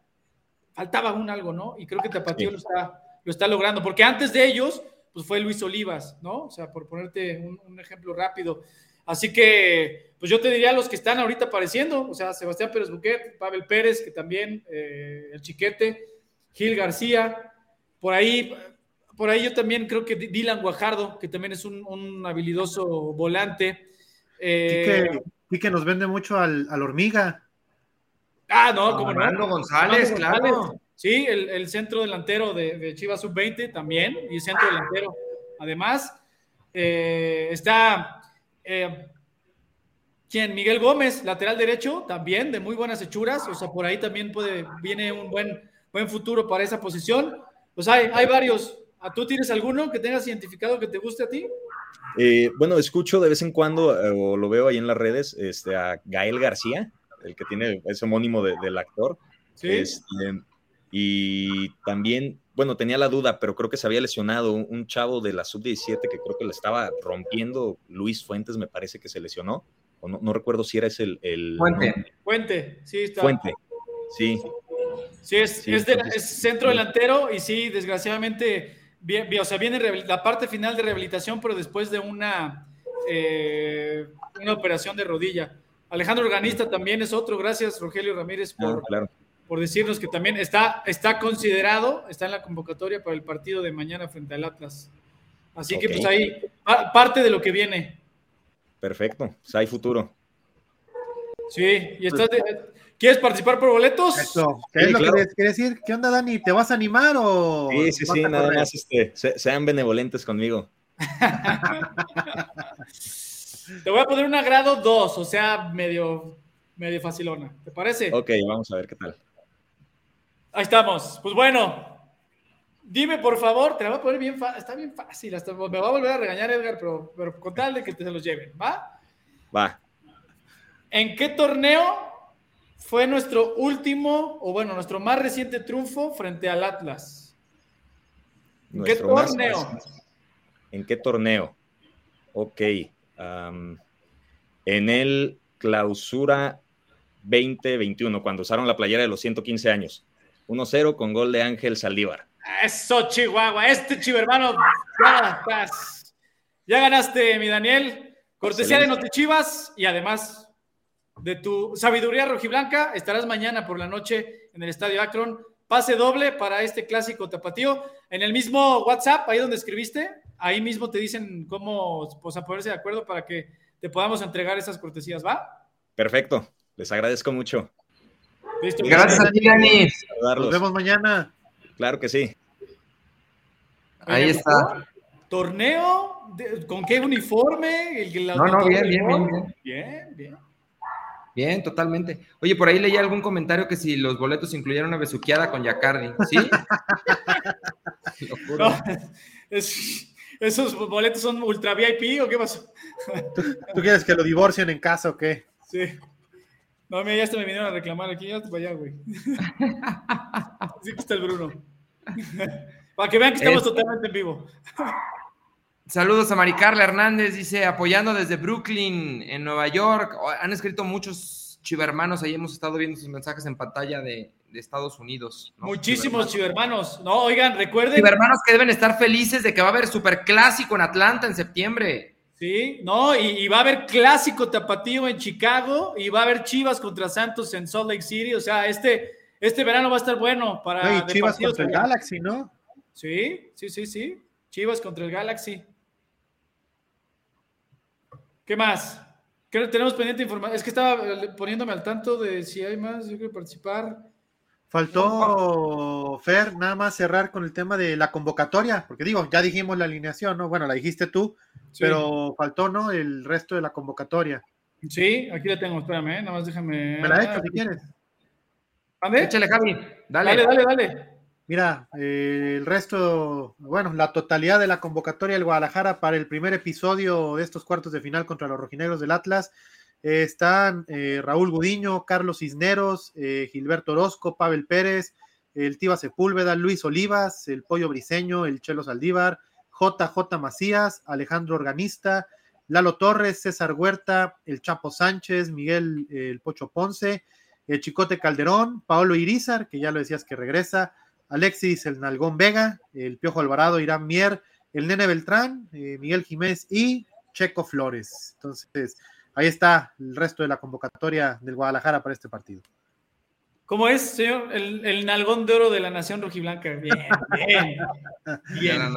faltaba un algo, ¿no? Y creo que Tapatío lo, está, lo está logrando, porque antes de ellos, pues fue Luis Olivas, ¿no? O sea, por ponerte un, ejemplo rápido. Así que, pues yo te diría los que están ahorita apareciendo, o sea, Sebastián Pérez Buquet, Pavel Pérez, que también, eh, el Chiquete, Gil García, por ahí, por ahí yo también creo que Dylan Guajardo, que también es un, habilidoso volante. Eh, y que nos vende mucho al, hormiga. Ah, no, como Fernando González, claro. Sí, el, centro delantero de, Chivas Sub-20 también, y centro delantero. Además, eh, está. Eh, ¿Quién? Miguel Gómez, lateral derecho, también de muy buenas hechuras. O sea, por ahí también puede, viene un buen, buen futuro para esa posición. Pues hay, hay varios. ¿Tú tienes alguno que tengas identificado que te guste a ti? Eh, bueno, escucho de vez en cuando, eh, o lo veo ahí en las redes, este, a Gael García, el que tiene ese homónimo del actor. Este, y también, bueno, tenía la duda, pero creo que se había lesionado un, chavo de la sub-17 que creo que le estaba rompiendo. Luis Fuentes, me parece que se lesionó. O no, recuerdo si era ese el. Fuente. Fuente, sí, está. Fuente, sí. Sí, es, es centro delantero y sí, desgraciadamente Bien, o sea, viene la parte final de rehabilitación, pero después de una, eh, una operación de rodilla. Alejandro Organista también es otro. Gracias, Rogelio Ramírez, ah, por, por decirnos que también está, está considerado, está en la convocatoria para el partido de mañana frente al Atlas. Así que pues ahí, parte de lo que viene. Perfecto, pues hay futuro. Sí, y estás, ¿Quieres participar por boletos? Eso. ¿Qué es lo que quieres decir? ¿Qué onda, Dani? ¿Te vas a animar o.? Sí, sí, sí, nada más este, sean benevolentes conmigo. Te voy a poner un agrado 2, o sea, medio, medio facilona. ¿Te parece? Ok, vamos a ver qué tal. Ahí estamos. Pues bueno, dime por favor, te la voy a poner bien fácil. Está bien fácil, hasta me va a volver a regañar Edgar, pero, pero con tal de que te se los lleven, ¿va? Va. ¿En qué torneo fue nuestro último, o bueno, nuestro más reciente triunfo frente al Atlas. ¿En qué torneo? ¿En qué torneo? Ok. en el clausura 2021, cuando usaron la playera de los 115 años. 1-0 con gol de Ángel Saldívar. Eso, Chihuahua. Este chivo hermano. Ya, ya ganaste, mi Daniel. Cortesía de Notichivas y además de tu sabiduría rojiblanca. Estarás mañana por la noche en el Estadio Akron. Pase doble para este clásico tapatío. En el mismo WhatsApp, ahí donde escribiste, ahí mismo te dicen cómo pues, a ponerse de acuerdo para que te podamos entregar esas cortesías, ¿va? Perfecto. Les agradezco mucho. Gracias a ti, Dani. Nos vemos mañana. Claro que sí. Ahí está. ¿Torneo? ¿Con qué uniforme? no, no, bien, bien, bien. Bien, bien. Bien, totalmente. Oye, por ahí leí algún comentario que si los boletos incluyeron una besuqueada con Yacardi, ¿sí? no, es, ¿Esos boletos son ultra VIP o qué pasó? ¿Tú, quieres que lo divorcien en casa o qué? Sí. No, mira, ya hasta me vinieron a reclamar aquí, ya para allá, güey. Sí que está el Bruno. Para que vean que estamos totalmente en vivo. Saludos a Maricarla Hernández, dice, apoyando desde Brooklyn, en Nueva York. Oh, Han escrito muchos chivermanos, ahí hemos estado viendo sus mensajes en pantalla de, de Estados Unidos. ¿no? Muchísimos chivermanos. No, oigan, recuerden. Chivermanos que deben estar felices de que va a haber superclásico en Atlanta en septiembre. Sí, no, y, y va a haber clásico tapatío en Chicago y va a haber Chivas contra Santos en Salt Lake City. O sea, este, este verano va a estar bueno para. No, y de Chivas contra el. Galaxy, ¿no? Sí, sí, sí, sí. Chivas contra el Galaxy. ¿Qué más? ¿Qué tenemos pendiente información? Es que estaba poniéndome al tanto de si hay más, yo quiero participar. Faltó, Fer, nada más cerrar con el tema de la convocatoria, porque digo, ya dijimos la alineación, ¿no? Bueno, la dijiste tú, Sí. pero faltó, ¿no? El resto de la convocatoria. Sí, aquí la tengo, espérame, eh, nada más déjame. Me la he hecho si quieres. ¿Mande? Échale, Javi. Dale. Dale, dale, dale. Mira, eh, el resto, bueno, la totalidad de la convocatoria del Guadalajara para el primer episodio de estos cuartos de final contra los rojinegros del Atlas eh, están eh, Raúl Gudiño, Carlos Cisneros, eh, Gilberto Orozco, Pavel Pérez, el Tiva Sepúlveda, Luis Olivas, el Pollo Briseño, el Chelo Saldívar, JJ Macías, Alejandro Organista, Lalo Torres, César Huerta, el Chapo Sánchez, Miguel el Pocho Ponce, el Chicote Calderón, Paolo Irizar, que ya lo decías que regresa, Alexis el Nalgón Vega, el Piojo Alvarado, Irán Mier, el Nene Beltrán, Miguel Jiménez y Checo Flores. Entonces, ahí está el resto de la convocatoria del Guadalajara para este partido. ¿Cómo es, señor? El, el nalgón de oro de la nación rojiblanca. Bien, bien. La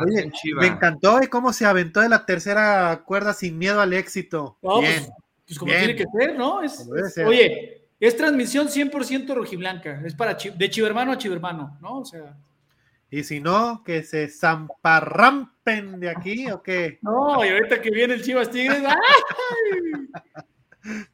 Oye, me encantó eh, cómo se aventó de la tercera cuerda sin miedo al éxito. No, Bien. pues, pues como bien. tiene que ser, ¿no? Es, Como debe es- ser. oye, es transmisión 100% rojiblanca. Es para chi- de chivermano a chivermano, ¿no? O sea, Y si no, que se zamparrampen de aquí o qué. no, y ahorita que viene el Chivas Tigres, ¡ay!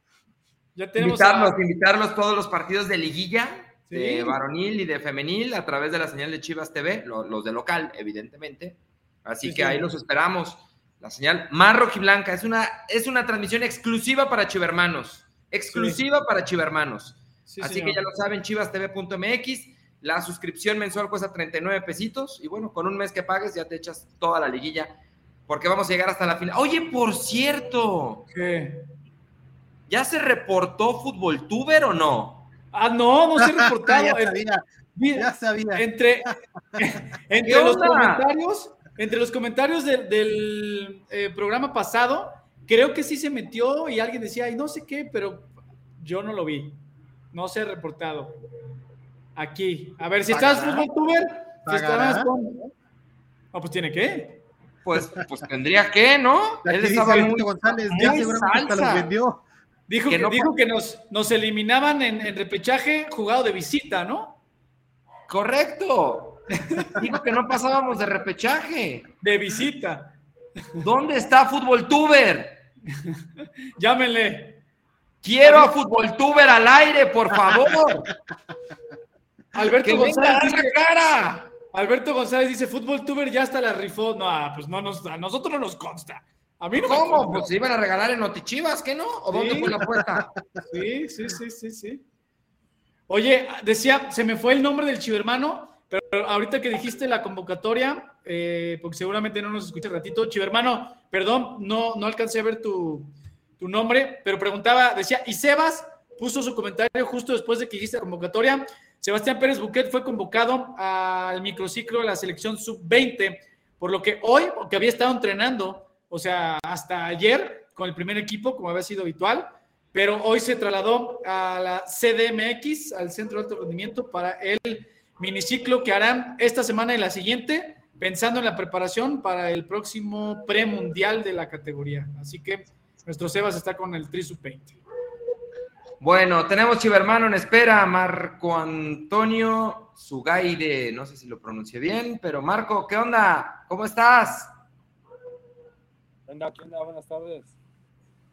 Ya tenemos Invitarlos, a- invitarlos todos los partidos de liguilla, Sí. de varonil y de femenil, a través de la señal de Chivas TV, lo- los de local, evidentemente. Así Sí, que sí. ahí los esperamos. La señal más rojiblanca es una, es una transmisión exclusiva para chivermanos. Exclusiva para chivermanos. Sí, Así señor. que ya lo saben, chivastv.mx. La suscripción mensual cuesta 39 pesitos. Y bueno, con un mes que pagues ya te echas toda la liguilla. Porque vamos a llegar hasta la final. Oye, por cierto, ¿Qué? ¿ya se reportó Fútbol Tuber o no? Ah, no, no se ha reportado. ya sabía, Mira, ya sabía. entre, entre ¿Qué los onda? comentarios, entre los comentarios de- del eh, programa pasado, creo que sí se metió y alguien decía, ay, no sé qué, pero yo no lo vi. No se ha reportado. Aquí. A ver, si estás ¿Pagará? fútbol tuber, si estás con... No, pues tiene que. Pues, pues tendría que, ¿no? Él dice estaba muy, Benito González, ya muy salsa. los vendió. Dijo Que que, no dijo que nos, nos eliminaban en, en repechaje jugado de visita, ¿no? Correcto. Dijo que no pasábamos de repechaje. De visita. ¿Dónde está Fútbol Tuber? Llámenle. Quiero a Fútbol Tuber al aire, por favor. Alberto Que González dice, cara. Alberto González dice, fútbol tuber ya hasta la rifó. No, ah, pues no nos, a nosotros no nos consta. A mí no ¿Cómo? Pues se iban a regalar en Notichivas, ¿qué no? ¿O dónde Sí. fue la apuesta? Sí, sí, sí, sí, sí. Oye, decía, se me fue el nombre del chivermano, pero ahorita que dijiste la convocatoria, eh, porque seguramente no nos escucha ratito, chivermano, perdón, no, no alcancé a ver tu, tu nombre, pero preguntaba, decía, y Sebas puso su comentario justo después de que dijiste la convocatoria. Sebastián Pérez Buquet fue convocado al microciclo de la selección sub-20, por lo que hoy, porque había estado entrenando, o sea, hasta ayer con el primer equipo, como había sido habitual, pero hoy se trasladó a la CDMX, al Centro de Alto Rendimiento, para el miniciclo que harán esta semana y la siguiente, pensando en la preparación para el próximo premundial de la categoría. Así que nuestro Sebas está con el Tri Sub-20. Bueno, tenemos Chivermano en espera, Marco Antonio Sugaide, no sé si lo pronuncié bien, pero Marco, ¿qué onda? ¿Cómo estás? ¿Qué onda? ¿Qué onda? Buenas tardes.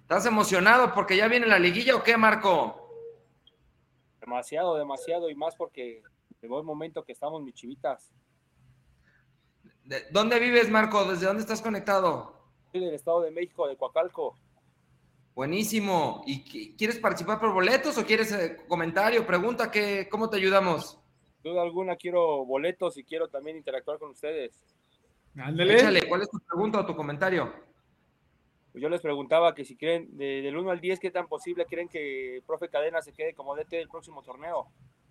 ¿Estás emocionado porque ya viene la liguilla o qué, Marco? Demasiado, demasiado y más porque llegó el momento que estamos mis chivitas. ¿De- ¿Dónde vives, Marco? ¿Desde dónde estás conectado? Soy del Estado de México, de Coacalco. Buenísimo. ¿Y qui- quieres participar por boletos o quieres eh, comentario, pregunta? ¿qué, ¿Cómo te ayudamos? Duda alguna quiero boletos y quiero también interactuar con ustedes. Ándale. Échale, ¿cuál es tu pregunta o tu comentario? Pues yo les preguntaba que si creen, de- del 1 al 10, ¿qué tan posible creen que el profe Cadena se quede como DT del próximo torneo?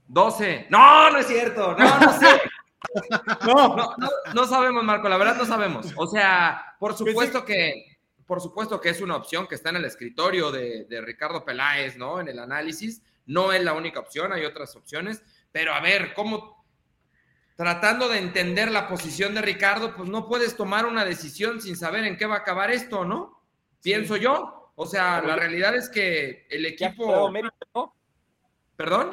12. No, no es cierto. No, no sé. No, No, no, no sabemos, Marco, la verdad no sabemos. O sea, por supuesto que, por supuesto que es una opción que está en el escritorio de, de Ricardo Peláez, ¿no? En el análisis. No es la única opción, hay otras opciones. Pero a ver, ¿cómo? Tratando de entender la posición de Ricardo, pues no puedes tomar una decisión sin saber en qué va a acabar esto, ¿no? Pienso yo. O sea, la realidad es que el Ya ha generado equipo. méritos, ¿no? ¿Perdón?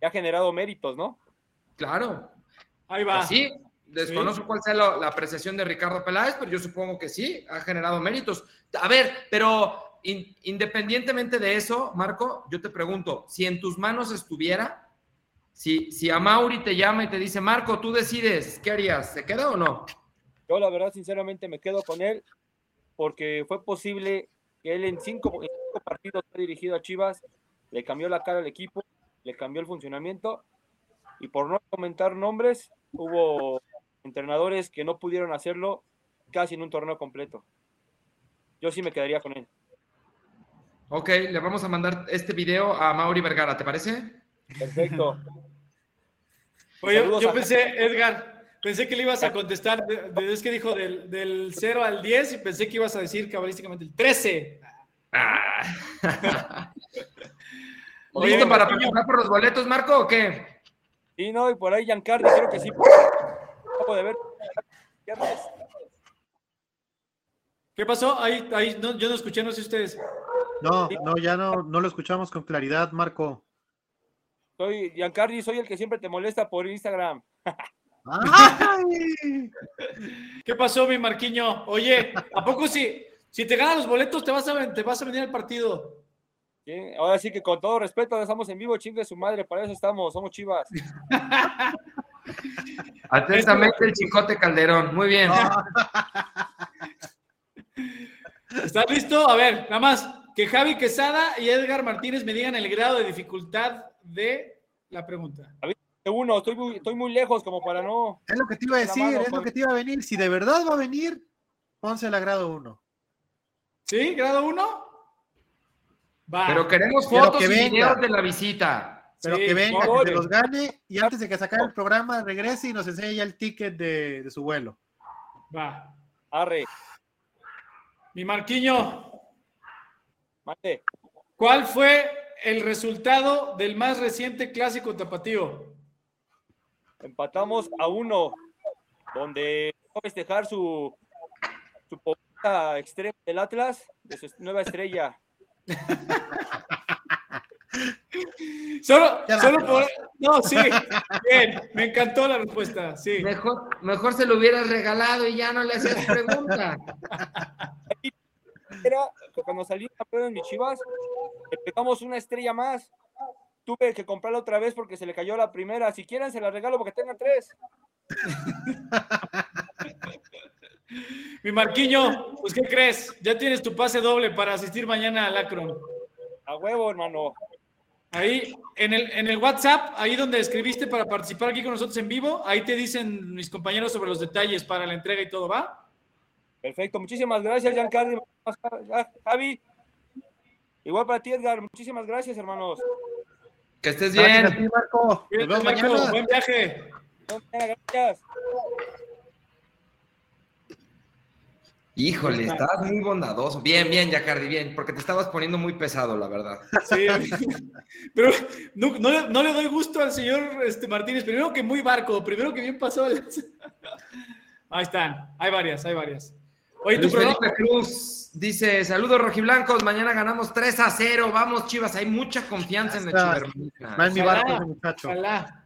Ya ha generado méritos, ¿no? Claro, ahí va. Pues sí, desconozco cuál sea la, la apreciación de Ricardo Peláez, pero yo supongo que sí, ha generado méritos. A ver, pero in- independientemente de eso, Marco, yo te pregunto, si en tus manos estuviera, si, si a Mauri te llama y te dice, Marco, tú decides, ¿qué harías? ¿Se queda o no? Yo la verdad, sinceramente, me quedo con él porque fue posible que él en cinco, en cinco partidos ha dirigido a Chivas, le cambió la cara al equipo, le cambió el funcionamiento y por no comentar nombres, hubo entrenadores que no pudieron hacerlo casi en un torneo completo. Yo sí me quedaría con él. Ok, le vamos a mandar este video a Mauri Vergara, ¿te parece? Perfecto. Oye, yo a- pensé, Edgar, pensé que le ibas a contestar, es que dijo del, del 0 al 10 y pensé que ibas a decir cabalísticamente el 13. Ah. Oye, ¿Listo para participar por los boletos, Marco, o qué? Y no, y por ahí Giancarlo, creo que sí. Acabo de ver. ¿Qué pasó? Ahí, ahí, no, yo no escuché, no sé ustedes. No, no, ya no, no lo escuchamos con claridad, Marco. Soy Giancarlo, soy el que siempre te molesta por Instagram. ¡Ay! ¿Qué pasó, mi Marquiño? Oye, ¿a poco si, si te ganan los boletos te vas a, te vas a venir al partido? Ahora sí que con todo respeto, estamos en vivo, chingue su madre, para eso estamos, somos chivas. Atentamente el Chicote Calderón, muy bien. ¿Estás listo? A ver, nada más que Javi Quesada y Edgar Martínez me digan el grado de dificultad de la pregunta. Uno, estoy muy, estoy muy lejos como para no. Es lo que te iba a La decir, mano, es lo con- que te iba a venir. Si de verdad va a venir, pónsela a grado 1. ¿Sí? ¿Grado 1? Va. Pero queremos Pero fotos que y videos de la visita. Pero Sí, que venga, que se los gane y antes de que se acabe el programa regrese y nos enseñe ya el ticket de, de su vuelo. Va. Arre, Mi Marquiño, mate. ¿cuál fue el resultado del más reciente clásico tapatío? Empatamos a uno, donde va a festejar su, su extrema del Atlas, de su nueva estrella. Solo, solo por. No, sí. Bien, me encantó la respuesta. Sí. Mejor, mejor se lo hubieras regalado y ya no le hacías pregunta. Era cuando salí campeón en mis chivas, le pegamos una estrella más. Tuve que comprarla otra vez porque se le cayó la primera. Si quieren, se la regalo porque tengan tres. Mi Marquiño, pues ¿qué crees? Ya tienes tu pase doble para asistir mañana al Akron. A huevo, hermano. Ahí, en el, en el WhatsApp, ahí donde escribiste para participar aquí con nosotros en vivo, ahí te dicen mis compañeros sobre los detalles para la entrega y todo, ¿va? Perfecto, muchísimas gracias, Giancarlo. Javi. Igual para ti, Edgar. Muchísimas gracias, hermanos. Que estés Gracias a bien. ti, Marco. Nos vemos mañana. buen viaje. Gracias. Híjole, estás muy bondadoso. Bien, bien, Yacardi, bien, porque te estabas poniendo muy pesado, la verdad. Sí, pero no, no le- no le doy gusto al señor este, Martínez. Primero que muy barco, primero que bien pasó. el- Ahí están, hay varias, hay varias. Oye, tu Luis programa. Felipe Cruz dice: Saludos rojiblancos, mañana ganamos 3 a 0. Vamos, Chivas, hay mucha confianza en la Está. Chivermanía. Va en mi barco muchacho. Ojalá.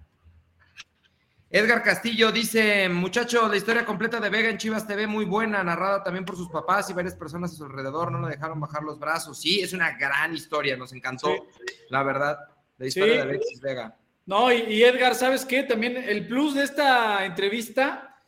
Edgar Castillo dice, muchacho, la historia completa de Vega en Chivas TV muy buena, narrada también por sus papás y varias personas a su alrededor, no lo dejaron bajar los brazos. Sí, es una gran historia, nos encantó, Sí. la verdad, la historia Sí. de Alexis Vega. No, y, y Edgar, ¿sabes qué? También el plus de esta entrevista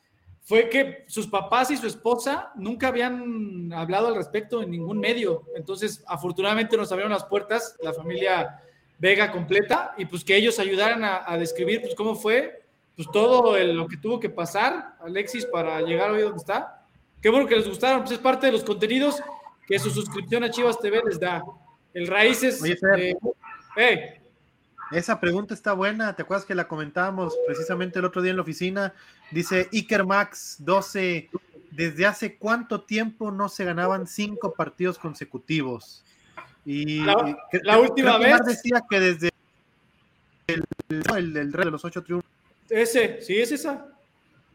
fue que sus papás y su esposa nunca habían hablado al respecto en ningún medio. Entonces, afortunadamente nos abrieron las puertas, la familia Vega completa, y pues que ellos ayudaran a, describir pues cómo fue, pues todo lo que tuvo que pasar, Alexis, para llegar hoy donde está. Qué bueno que les gustaron, pues es parte de los contenidos que su suscripción a Chivas TV les da. El Raíces. Oye, esa pregunta está buena. ¿Te acuerdas que la comentábamos precisamente el otro día en la oficina? Dice Iker Max 12. ¿Desde hace cuánto tiempo no se ganaban cinco partidos consecutivos? Y la, última vez. decía que desde el, el, rey de los ocho triunfos. Ese, sí, es esa.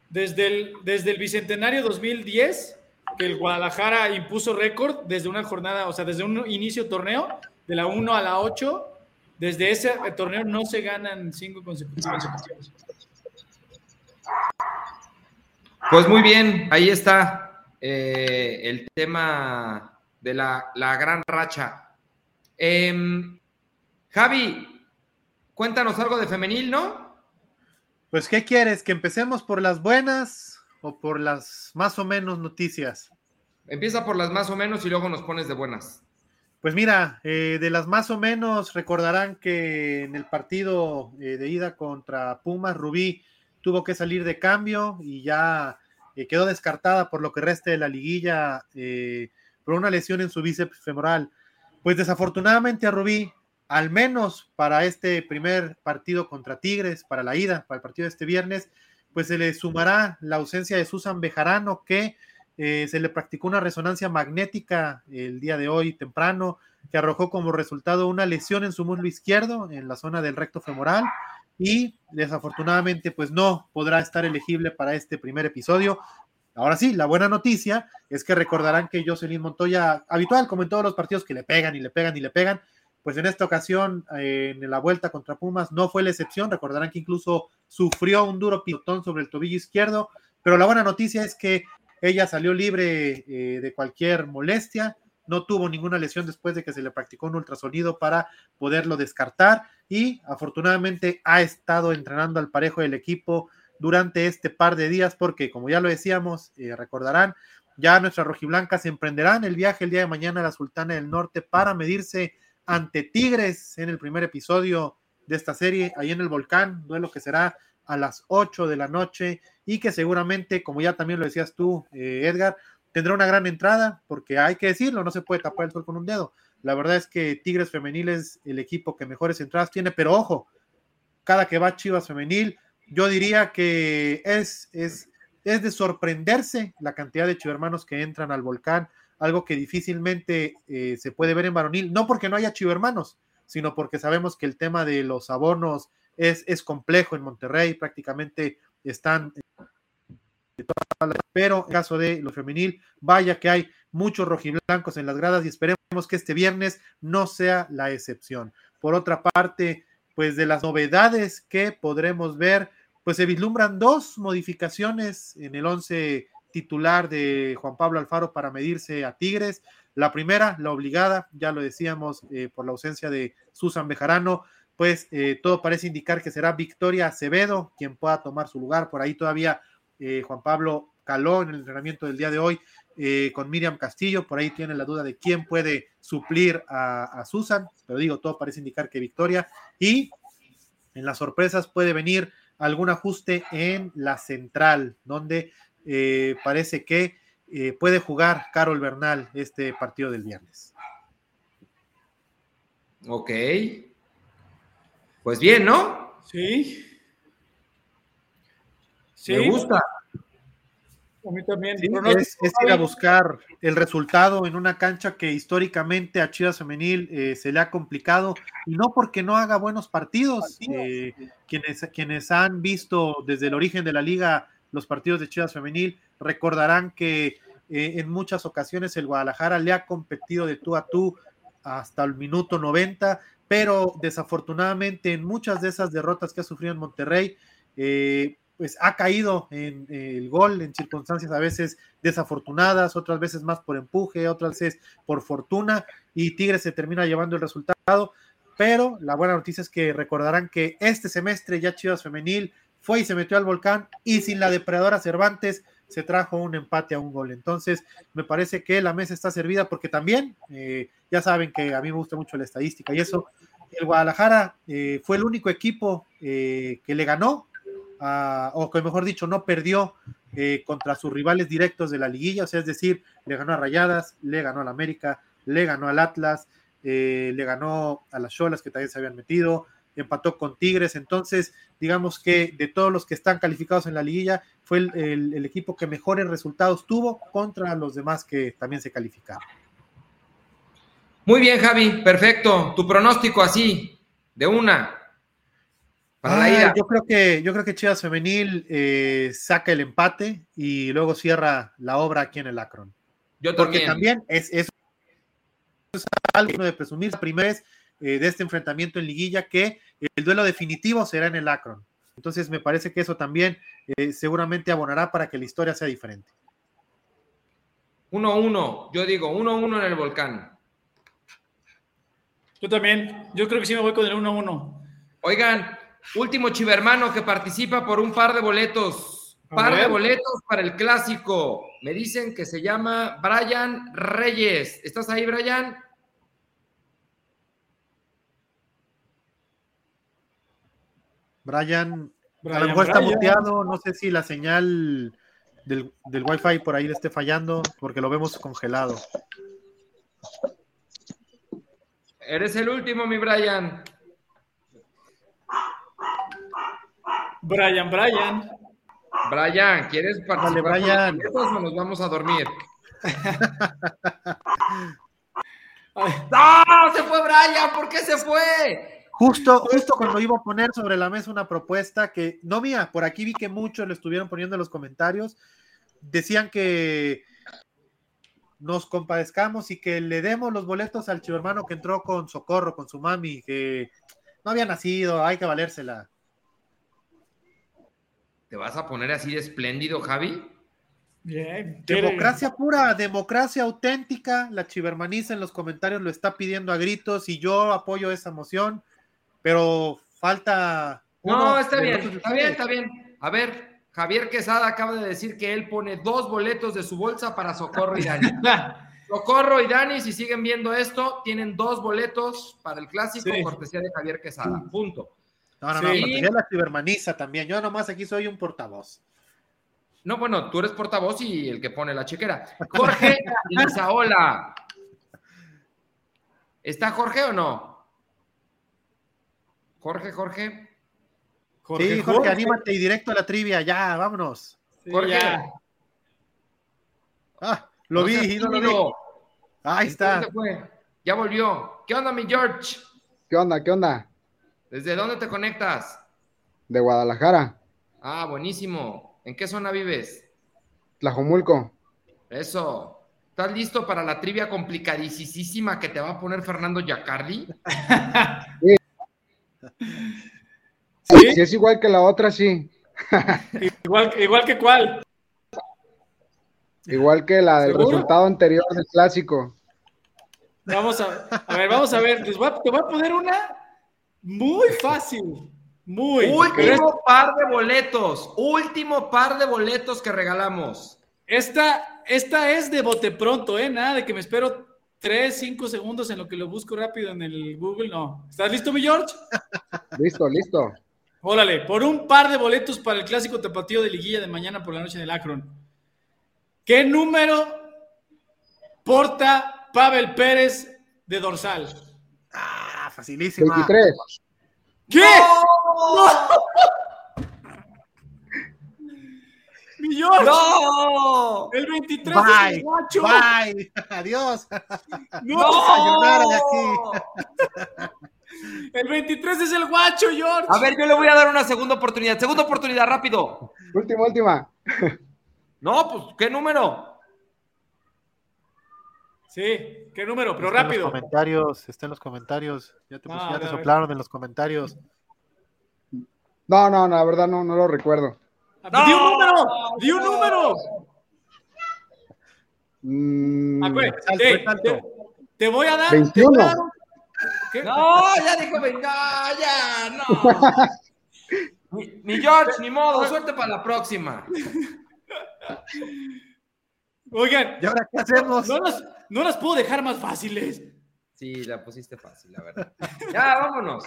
Desde el, desde el bicentenario 2010, que el Guadalajara impuso récord desde una jornada, o sea, desde un inicio torneo, de la 1 a la 8, desde ese torneo no se ganan cinco consecutivos. Pues muy bien, ahí está eh, el tema de la, gran racha. Em, Javi, cuéntanos algo de femenil, ¿no? Pues, ¿qué quieres? ¿Que empecemos por las buenas o por las más o menos noticias? Empieza por las más o menos y luego nos pones de buenas. Pues mira, eh, de las más o menos recordarán que en el partido eh, de ida contra Pumas, Rubí tuvo que salir de cambio y ya eh, quedó descartada por lo que resta de la liguilla por una lesión en su bíceps femoral. Pues desafortunadamente a Rubí, al menos para este primer partido contra Tigres, para la ida, para el partido de este viernes, pues se le sumará la ausencia de Susan Bejarano que eh, se le practicó una resonancia magnética el día de hoy temprano, que arrojó como resultado una lesión en su muslo izquierdo, en la zona del recto femoral, y desafortunadamente pues no podrá estar elegible para este primer episodio. Ahora sí, la buena noticia es que recordarán que Jocelyn Montoya, habitual como en todos los partidos que le pegan y le pegan y le pegan, pues en esta ocasión eh, en la vuelta contra Pumas no fue la excepción, recordarán que incluso sufrió un duro pilotón sobre el tobillo izquierdo, pero la buena noticia es que ella salió libre eh, de cualquier molestia, no tuvo ninguna lesión después de que se le practicó un ultrasonido para poderlo descartar y afortunadamente ha estado entrenando al parejo del equipo durante este par de días porque como ya lo decíamos, eh, recordarán, ya nuestras rojiblancas emprenderán el viaje el día de mañana a la Sultana del Norte para medirse ante Tigres en el primer episodio de esta serie, ahí en el volcán, duelo que será a las 8 de la noche y que seguramente, como ya también lo decías tú, eh, Edgar, tendrá una gran entrada, porque hay que decirlo, no se puede tapar el sol con un dedo. La verdad es que Tigres Femenil es el equipo que mejores entradas tiene, pero ojo, cada que va Chivas Femenil, yo diría que es, es, es de sorprenderse la cantidad de chivermanos que entran al volcán, algo que difícilmente eh, se puede ver en varonil, no porque no haya chivermanos, sino porque sabemos que el tema de los abonos es, es complejo en Monterrey, prácticamente están pero en caso de lo femenil, vaya que hay muchos rojiblancos en las gradas y esperemos que este viernes no sea la excepción. Por otra parte, pues de las novedades que podremos ver, pues se vislumbran dos modificaciones en el once titular de Juan Pablo Alfaro para medirse a Tigres. La primera, la obligada, ya lo decíamos eh, por la ausencia de Susan Bejarano, pues eh, todo parece indicar que será Victoria Acevedo quien pueda tomar su lugar. Por ahí todavía eh, Juan Pablo caló en el entrenamiento del día de hoy eh, con Miriam Castillo. Por ahí tiene la duda de quién puede suplir a, Susan, pero digo, todo parece indicar que Victoria. Y en las sorpresas puede venir algún ajuste en la central, donde parece que puede jugar Carol Bernal este partido del viernes. Ok, pues bien, ¿no? Sí. Sí. Me gusta. A mí también. es, ir a buscar el resultado en una cancha que históricamente a Chivas Femenil eh, se le ha complicado, y no porque no haga buenos partidos. Eh, quienes, quienes han visto desde el origen de la liga los partidos de Chivas Femenil recordarán que eh, en muchas ocasiones el Guadalajara le ha competido de tú a tú hasta el minuto 90 pero desafortunadamente en muchas de esas derrotas que ha sufrido en Monterrey, eh, pues ha caído en eh, el gol en circunstancias a veces desafortunadas, otras veces más por empuje, otras veces por fortuna, y Tigres se termina llevando el resultado. Pero la buena noticia es que recordarán que este semestre ya Chivas Femenil fue y se metió al volcán y sin la depredadora Cervantes, se trajo un empate a un gol. Entonces, me parece que la mesa está servida porque también, eh, ya saben que a mí me gusta mucho la estadística y eso, el Guadalajara eh, fue el único equipo eh, que le ganó, a, o que mejor dicho, no perdió eh, contra sus rivales directos de la liguilla, o sea, es decir, le ganó a Rayadas, le ganó al América, le ganó al Atlas, eh, le ganó a las Cholas que también se habían metido, empató con Tigres, entonces digamos que de todos los que están calificados en la liguilla, fue el, el- el equipo que mejores resultados tuvo contra los demás que también se calificaron. Muy bien, Javi, perfecto. Tu pronóstico así, de una. Para la Ah, ida. yo creo que yo creo que Chivas Femenil eh, saca el empate y luego cierra la obra aquí en el Akron. Yo Porque también. también es, es, es algo de presumir. La primera vez eh, de este enfrentamiento en liguilla que el duelo definitivo será en el Akron. Entonces me parece que eso también eh, seguramente abonará para que la historia sea diferente. 1-1. Yo digo 1-1 en el volcán. Yo también. Yo creo que sí me voy con el 1-1. Oigan, último chivermano que participa por un par de boletos. Par de boletos para el clásico. Me dicen que se llama Brian Reyes. ¿Estás ahí, Brian? Brian, a Brian, lo mejor está muteado, no sé si la señal del, del Wi-Fi por ahí le esté fallando, porque lo vemos congelado. Eres el último, mi Brian. Brian, Brian. Brian, ¿quieres participar los Brian. o nos vamos a dormir? ¡No! ¡Se fue Brian! ¿Por qué se fue? Justo, justo cuando iba a poner sobre la mesa una propuesta que, no mía, por aquí vi que muchos lo estuvieron poniendo en los comentarios, decían que nos compadezcamos y que le demos los boletos al chivo hermano que entró con socorro, con su mami, que no había nacido, hay que valérsela. ¿Te vas a poner así de espléndido, Javi? bien. Democracia pura, democracia auténtica, la chivermaniza en los comentarios lo está pidiendo a gritos y yo apoyo esa moción, pero falta... No, está bien, está bien, está bien. A ver, Javier Quesada acaba de decir que él pone dos boletos de su bolsa para Socorro y Dani. Socorro y Dani, si siguen viendo esto, tienen dos boletos para el clásico Sí. cortesía de Javier Quesada. Punto. No, no, no, Sí. cortesía de la cibermaniza también. Yo nomás aquí soy un portavoz. No, bueno, tú eres portavoz y el que pone la chequera. Jorge Lizaola. ¿Está Jorge o no? Jorge, Jorge. sí, Jorge, anímate y directo a la trivia, ya, vámonos. Sí, Jorge. ya. Ah, lo No vi, y no lo vi. Ahí está. ¿Dónde fue? Ya volvió. ¿Qué onda, mi George? ¿Qué onda? ¿Qué onda? ¿Desde dónde te conectas? De Guadalajara, Ah, buenísimo. ¿En qué zona vives? Tlajomulco. Eso. ¿Estás listo para la trivia complicadísima que te va a poner Fernando Yacardi? ¿Sí? Si es igual que la otra, sí. Igual, igual que cuál. Igual que la del ¿Seguro? resultado anterior del clásico. Vamos a, a ver, vamos a ver. Les voy a- te voy a poner una muy fácil. Muy. Último par de boletos. Último par de boletos que regalamos. Esta, esta es de bote pronto, ¿eh? Nada de que me espero 3, 5 segundos en lo que lo busco rápido en el Google. No. ¿Estás listo, mi George? Listo, listo. Órale, por un par de boletos para el clásico tapatío de liguilla de mañana por la noche en el Akron. ¿Qué número porta Pavel Pérez de dorsal? Ah, facilísima. 23. ¿Qué? ¡Mi George! ¡No! El 23 es Bye, el guacho. bye, adiós. No. De aquí. El 23 es el guacho, George. A ver, yo le voy a dar una segunda oportunidad. Segunda oportunidad, rápido. Última, última. No, pues, ¿qué número? Sí, ¿qué número? Pero Está en rápido. los comentarios, está en los comentarios. Ya te, No, ya ver, te soplaron en los comentarios. No, no, no, la verdad no, no lo recuerdo. ¡Di un número! ¡Di un número! Mm, Acuérdate, ey, salto. te, te voy a dar. 21. te voy a dar un- ¿Qué? No, ya dijo, venga, ya, no. Mi George, ni modo, suerte para la próxima. Oigan, ¿Y ahora qué hacemos? no las, no las puedo dejar más fáciles. Sí, la pusiste fácil, la verdad. Ya, vámonos.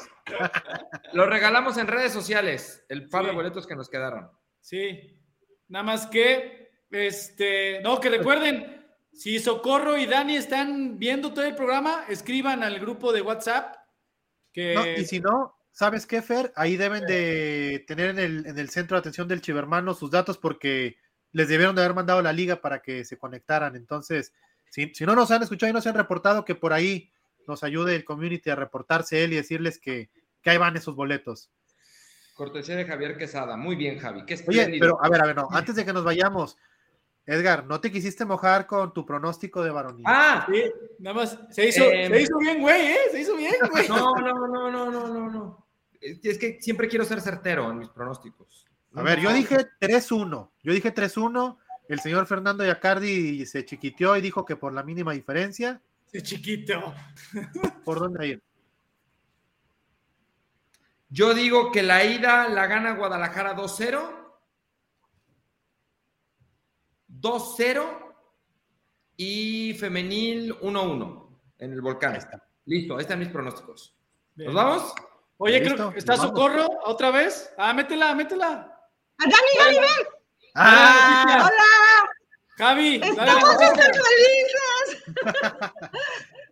Lo regalamos en redes sociales, el par de boletos que nos quedaron. Sí, nada más que, este, no, que recuerden, si Socorro y Dani están viendo todo el programa, escriban al grupo de WhatsApp. Que No, y si no, ¿sabes qué, Fer? Ahí deben de tener en el, en el centro de atención del Chivermano sus datos porque les debieron de haber mandado la liga para que se conectaran. Entonces, si, si no nos han escuchado y no se han reportado, que por ahí nos ayude el community a reportarse él y decirles que, que ahí van esos boletos. Cortesía de Javier Quesada. Muy bien, Javi. Qué Oye, pero a ver, a ver, no, antes de que nos vayamos, Edgar, ¿no te quisiste mojar con tu pronóstico de varonil? Ah, sí, nada más, se hizo, Em. se hizo bien, güey, ¿eh? Se hizo bien, güey. no, no, no, no, no, no, no. Es que siempre quiero ser certero en mis pronósticos. A ver, yo dije 3-1. Yo dije 3-1. El señor Fernando Yacardi se chiquiteó y dijo que por la mínima diferencia. Ese chiquito. ¿Por dónde ir? Yo digo que la ida la gana Guadalajara 2-0. 2-0 y femenil 1-1 en el volcán. Listo, ahí están mis pronósticos. Bien. ¿Nos vamos? Oye, Listo, creo que está. Socorro otra vez. Ah, métela, métela. ¡A Dani, Dani, ven! Ah, ¡Hola! Javi, dale, ¡Estamos felices!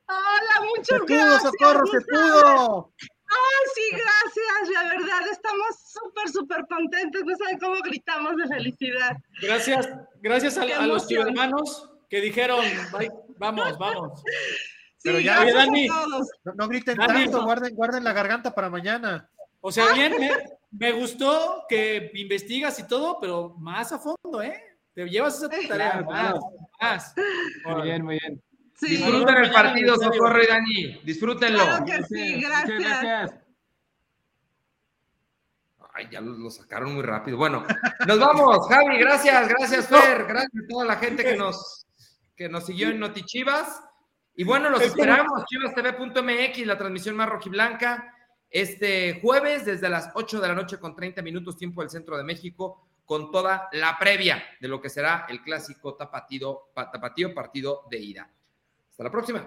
¡Hola, muchas ¡Se pudo, gracias! socorro, se pudo! ¡Ay, sí, gracias! La verdad, estamos súper, súper contentos. No saben cómo gritamos de felicidad. Gracias, gracias a, a los hermanos que dijeron, "Bye, vamos, vamos. Sí, Pero ya, oye, Dani. No, no griten Dani, tanto, no. guarden, guarden la garganta para mañana. O sea, bien, me, me gustó que investigas y todo, pero más a fondo, ¿eh? Te llevas esa tarea Claro, más, claro. más. Muy bien, muy bien. Sí, Disfruten el partido. Socorro y Dani. Disfrútenlo. claro que sí, gracias. Ay, ya lo, sacaron muy rápido. Bueno, nos vamos. Javi, gracias, gracias, Fer. Gracias a toda la gente que nos, que nos siguió en Notichivas. Y bueno, los esperamos. Chivastv.mx, la transmisión más rojiblanca. Este jueves, desde las 8 de la noche con 30 minutos, tiempo del centro de México, con toda la previa de lo que será el clásico tapatío, pa- tapatío partido de ida. Hasta la próxima.